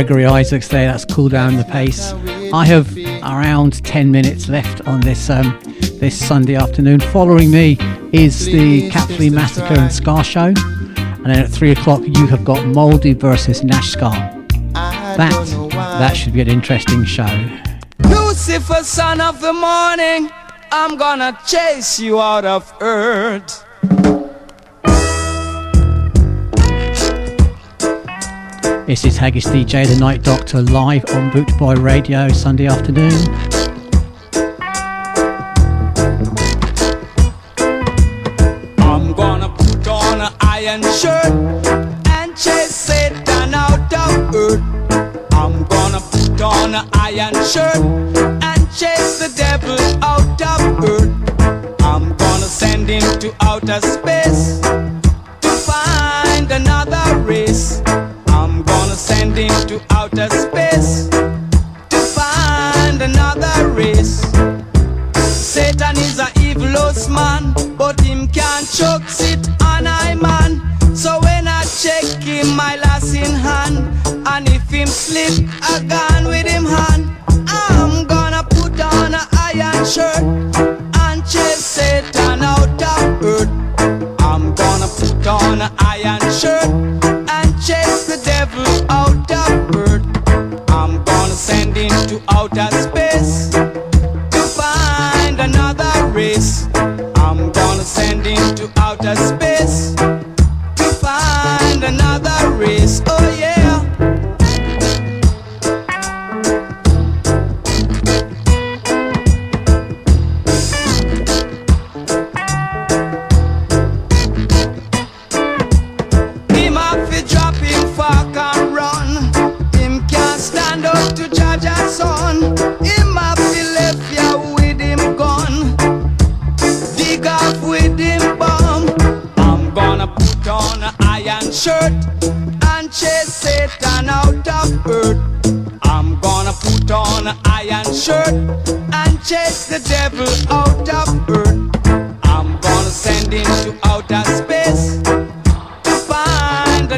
Gregory Isaacs there. That's cool down the pace. I have around 10 minutes left on this um, this Sunday afternoon. Following me is the Cat Flea Massacre and Ska Show. And then at 3 o'clock, you have got Mouldy versus Nash Scar. That, that should be an interesting show. Lucifer, son of the morning, I'm gonna chase you out of earth. This is Haggis DJ, the Night Doctor, live on Bootboy Radio Sunday afternoon. I'm gonna put on an iron shirt and chase Satan out of earth. I'm gonna put on an iron shirt.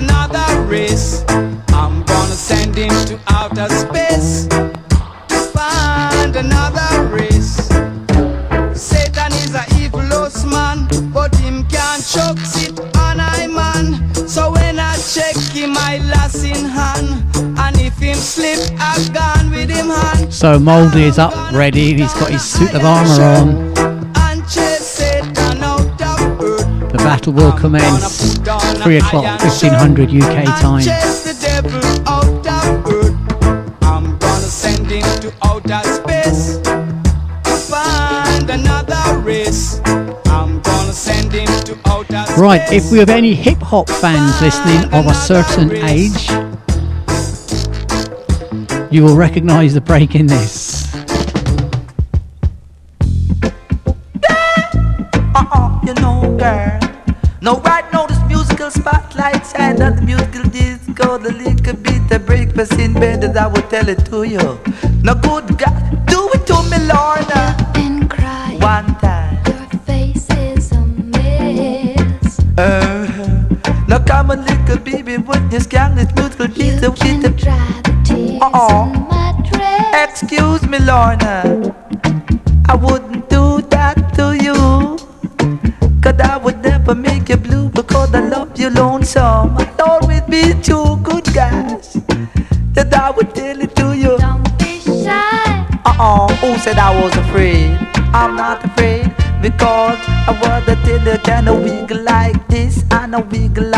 another race. I'm gonna send him to outer space. to Find another race. Satan is a evil man, but him can't choke sit on I man. So when I check him, I lass in hand. And if him slip, I gone with him hand. So Moldy is up ready, he's got his suit of armor on. Battle will commence 3 o'clock, 1500 UK time. Right, if we have any hip hop fans listening of a certain age, you will recognise the break in this. I will tell it to you. No good God, do it to me, Lorna. And cry. One time. Your face is a mess. Uh, now come on, little baby, with this gang, this musical disco, with the Uh-uh. Excuse me, Lorna. A wiggle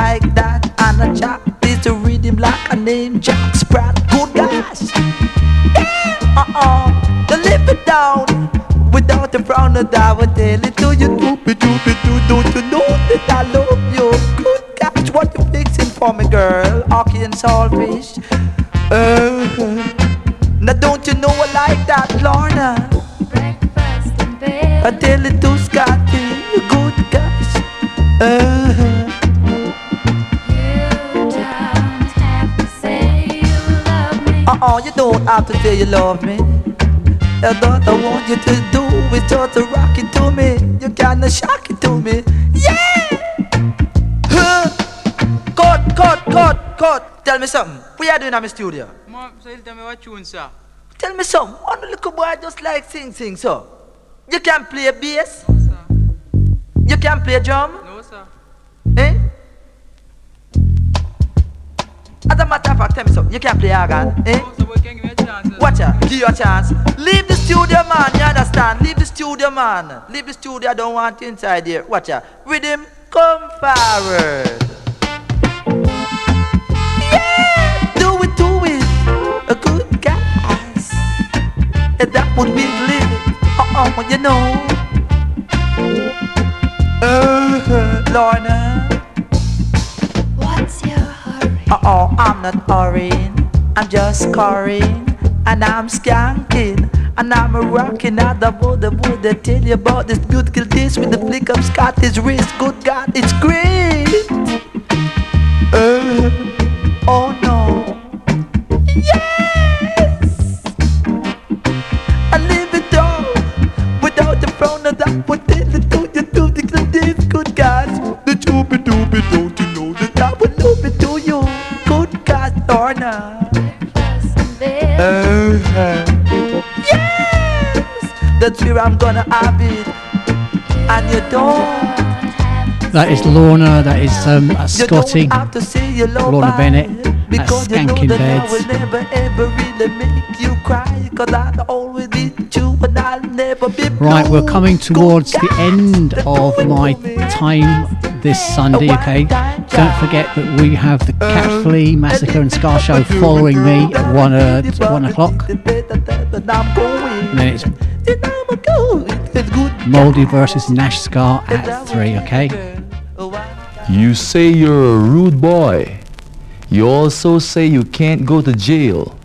you love me. And all I want you to do is just to rock it to me. You kinda shock it to me. Yeah! Huh. Cut, cut, cut, cut. Tell me something. What you doing in my studio? Mom, so you tell me what tune, sir? Tell me something. One little boy just like sing, sing, so. You can play bass? No, sir. You can play drum? No, sir. Eh? As a matter of fact, tell me something. You can play organ, eh? So give you a chance. Leave the studio, man. You understand? Leave the studio, man. Leave the studio. I don't want you inside here. Watch out. With him, come forward. Yeah, do it, do it. A good guys. And that would be living. Uh-uh, you know. Uh, Lorna. What's your hurry? Uh-oh, I'm not hurrying. I'm just scoring. And I'm skanking. And I'm rocking out the border. I tell you about this beautiful dish with the flick of Scottish wrist? Good God, it's great. Uh, oh no. Yes! I live it all without the frown of that. Would tell you to you do the this good guys. The doobie doobie, don't you know that I would love it to you? Good God, Lorna. Yes, that's where I'm gonna have it, and you don't. That is Lorna, that is um, Scotty, don't have to say you love Lorna Bennett, that's because you know Skanking that I Beds. will never ever really make you cry, cause I'll always be true and I'll never be Right, we're coming towards the end of my time this Sunday, okay? Don't forget that we have the Cat Flea Massacre and Ska Show following me at 1, uh, 1 o'clock. And then it's Mouldy versus Nash Scar at 3, okay? You say you're a rude boy. You also say you can't go to jail.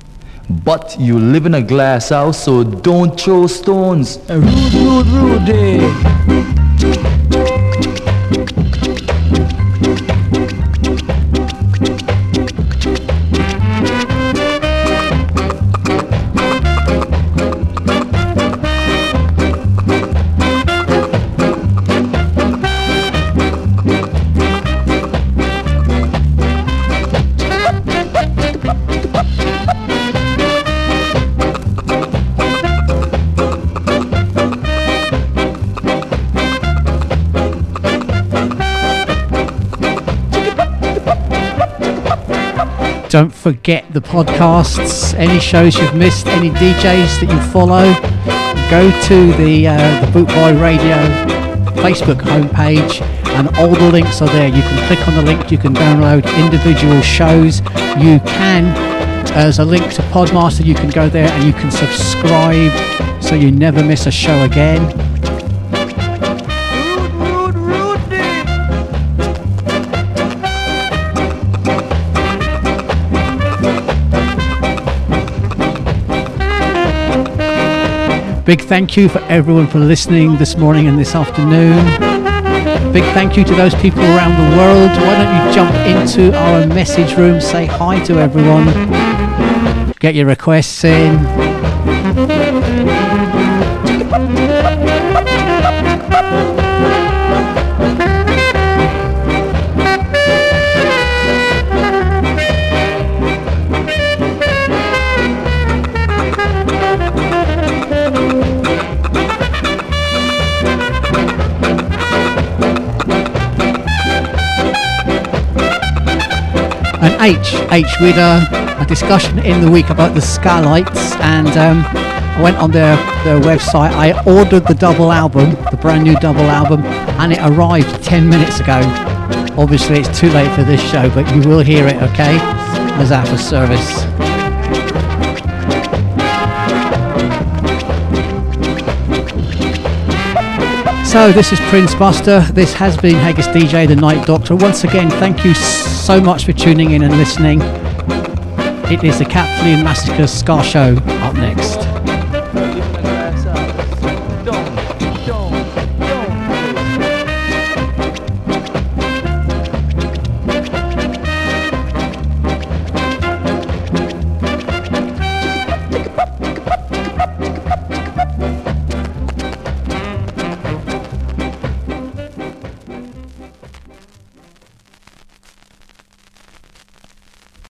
But you live in a glass house, so don't throw stones. Rude, rude, rude. Don't forget the podcasts, any shows you've missed, any DJs that you follow. Go to the uh, the Bootboy Radio Facebook homepage, and all the links are there. You can click on the link. You can download individual shows. You can. There's a link to Podmaster. You can go there and you can subscribe so you never miss a show again. Big thank you for everyone for listening this morning and this afternoon. Big thank you to those people around the world. Why don't you jump into our message room, say hi to everyone, get your requests in. H. H. We a, a discussion in the week about the Skatalites, and um, I went on their, their website. I ordered the double album, the brand new double album, and it arrived 10 minutes ago. Obviously, it's too late for this show, but you will hear it, okay? As after service. So this is Prince Buster. This has been Haggis DJ, the Night Doctor. Once again, thank you so much for tuning in and listening. It is the Cat Flea Massacre Ska Show.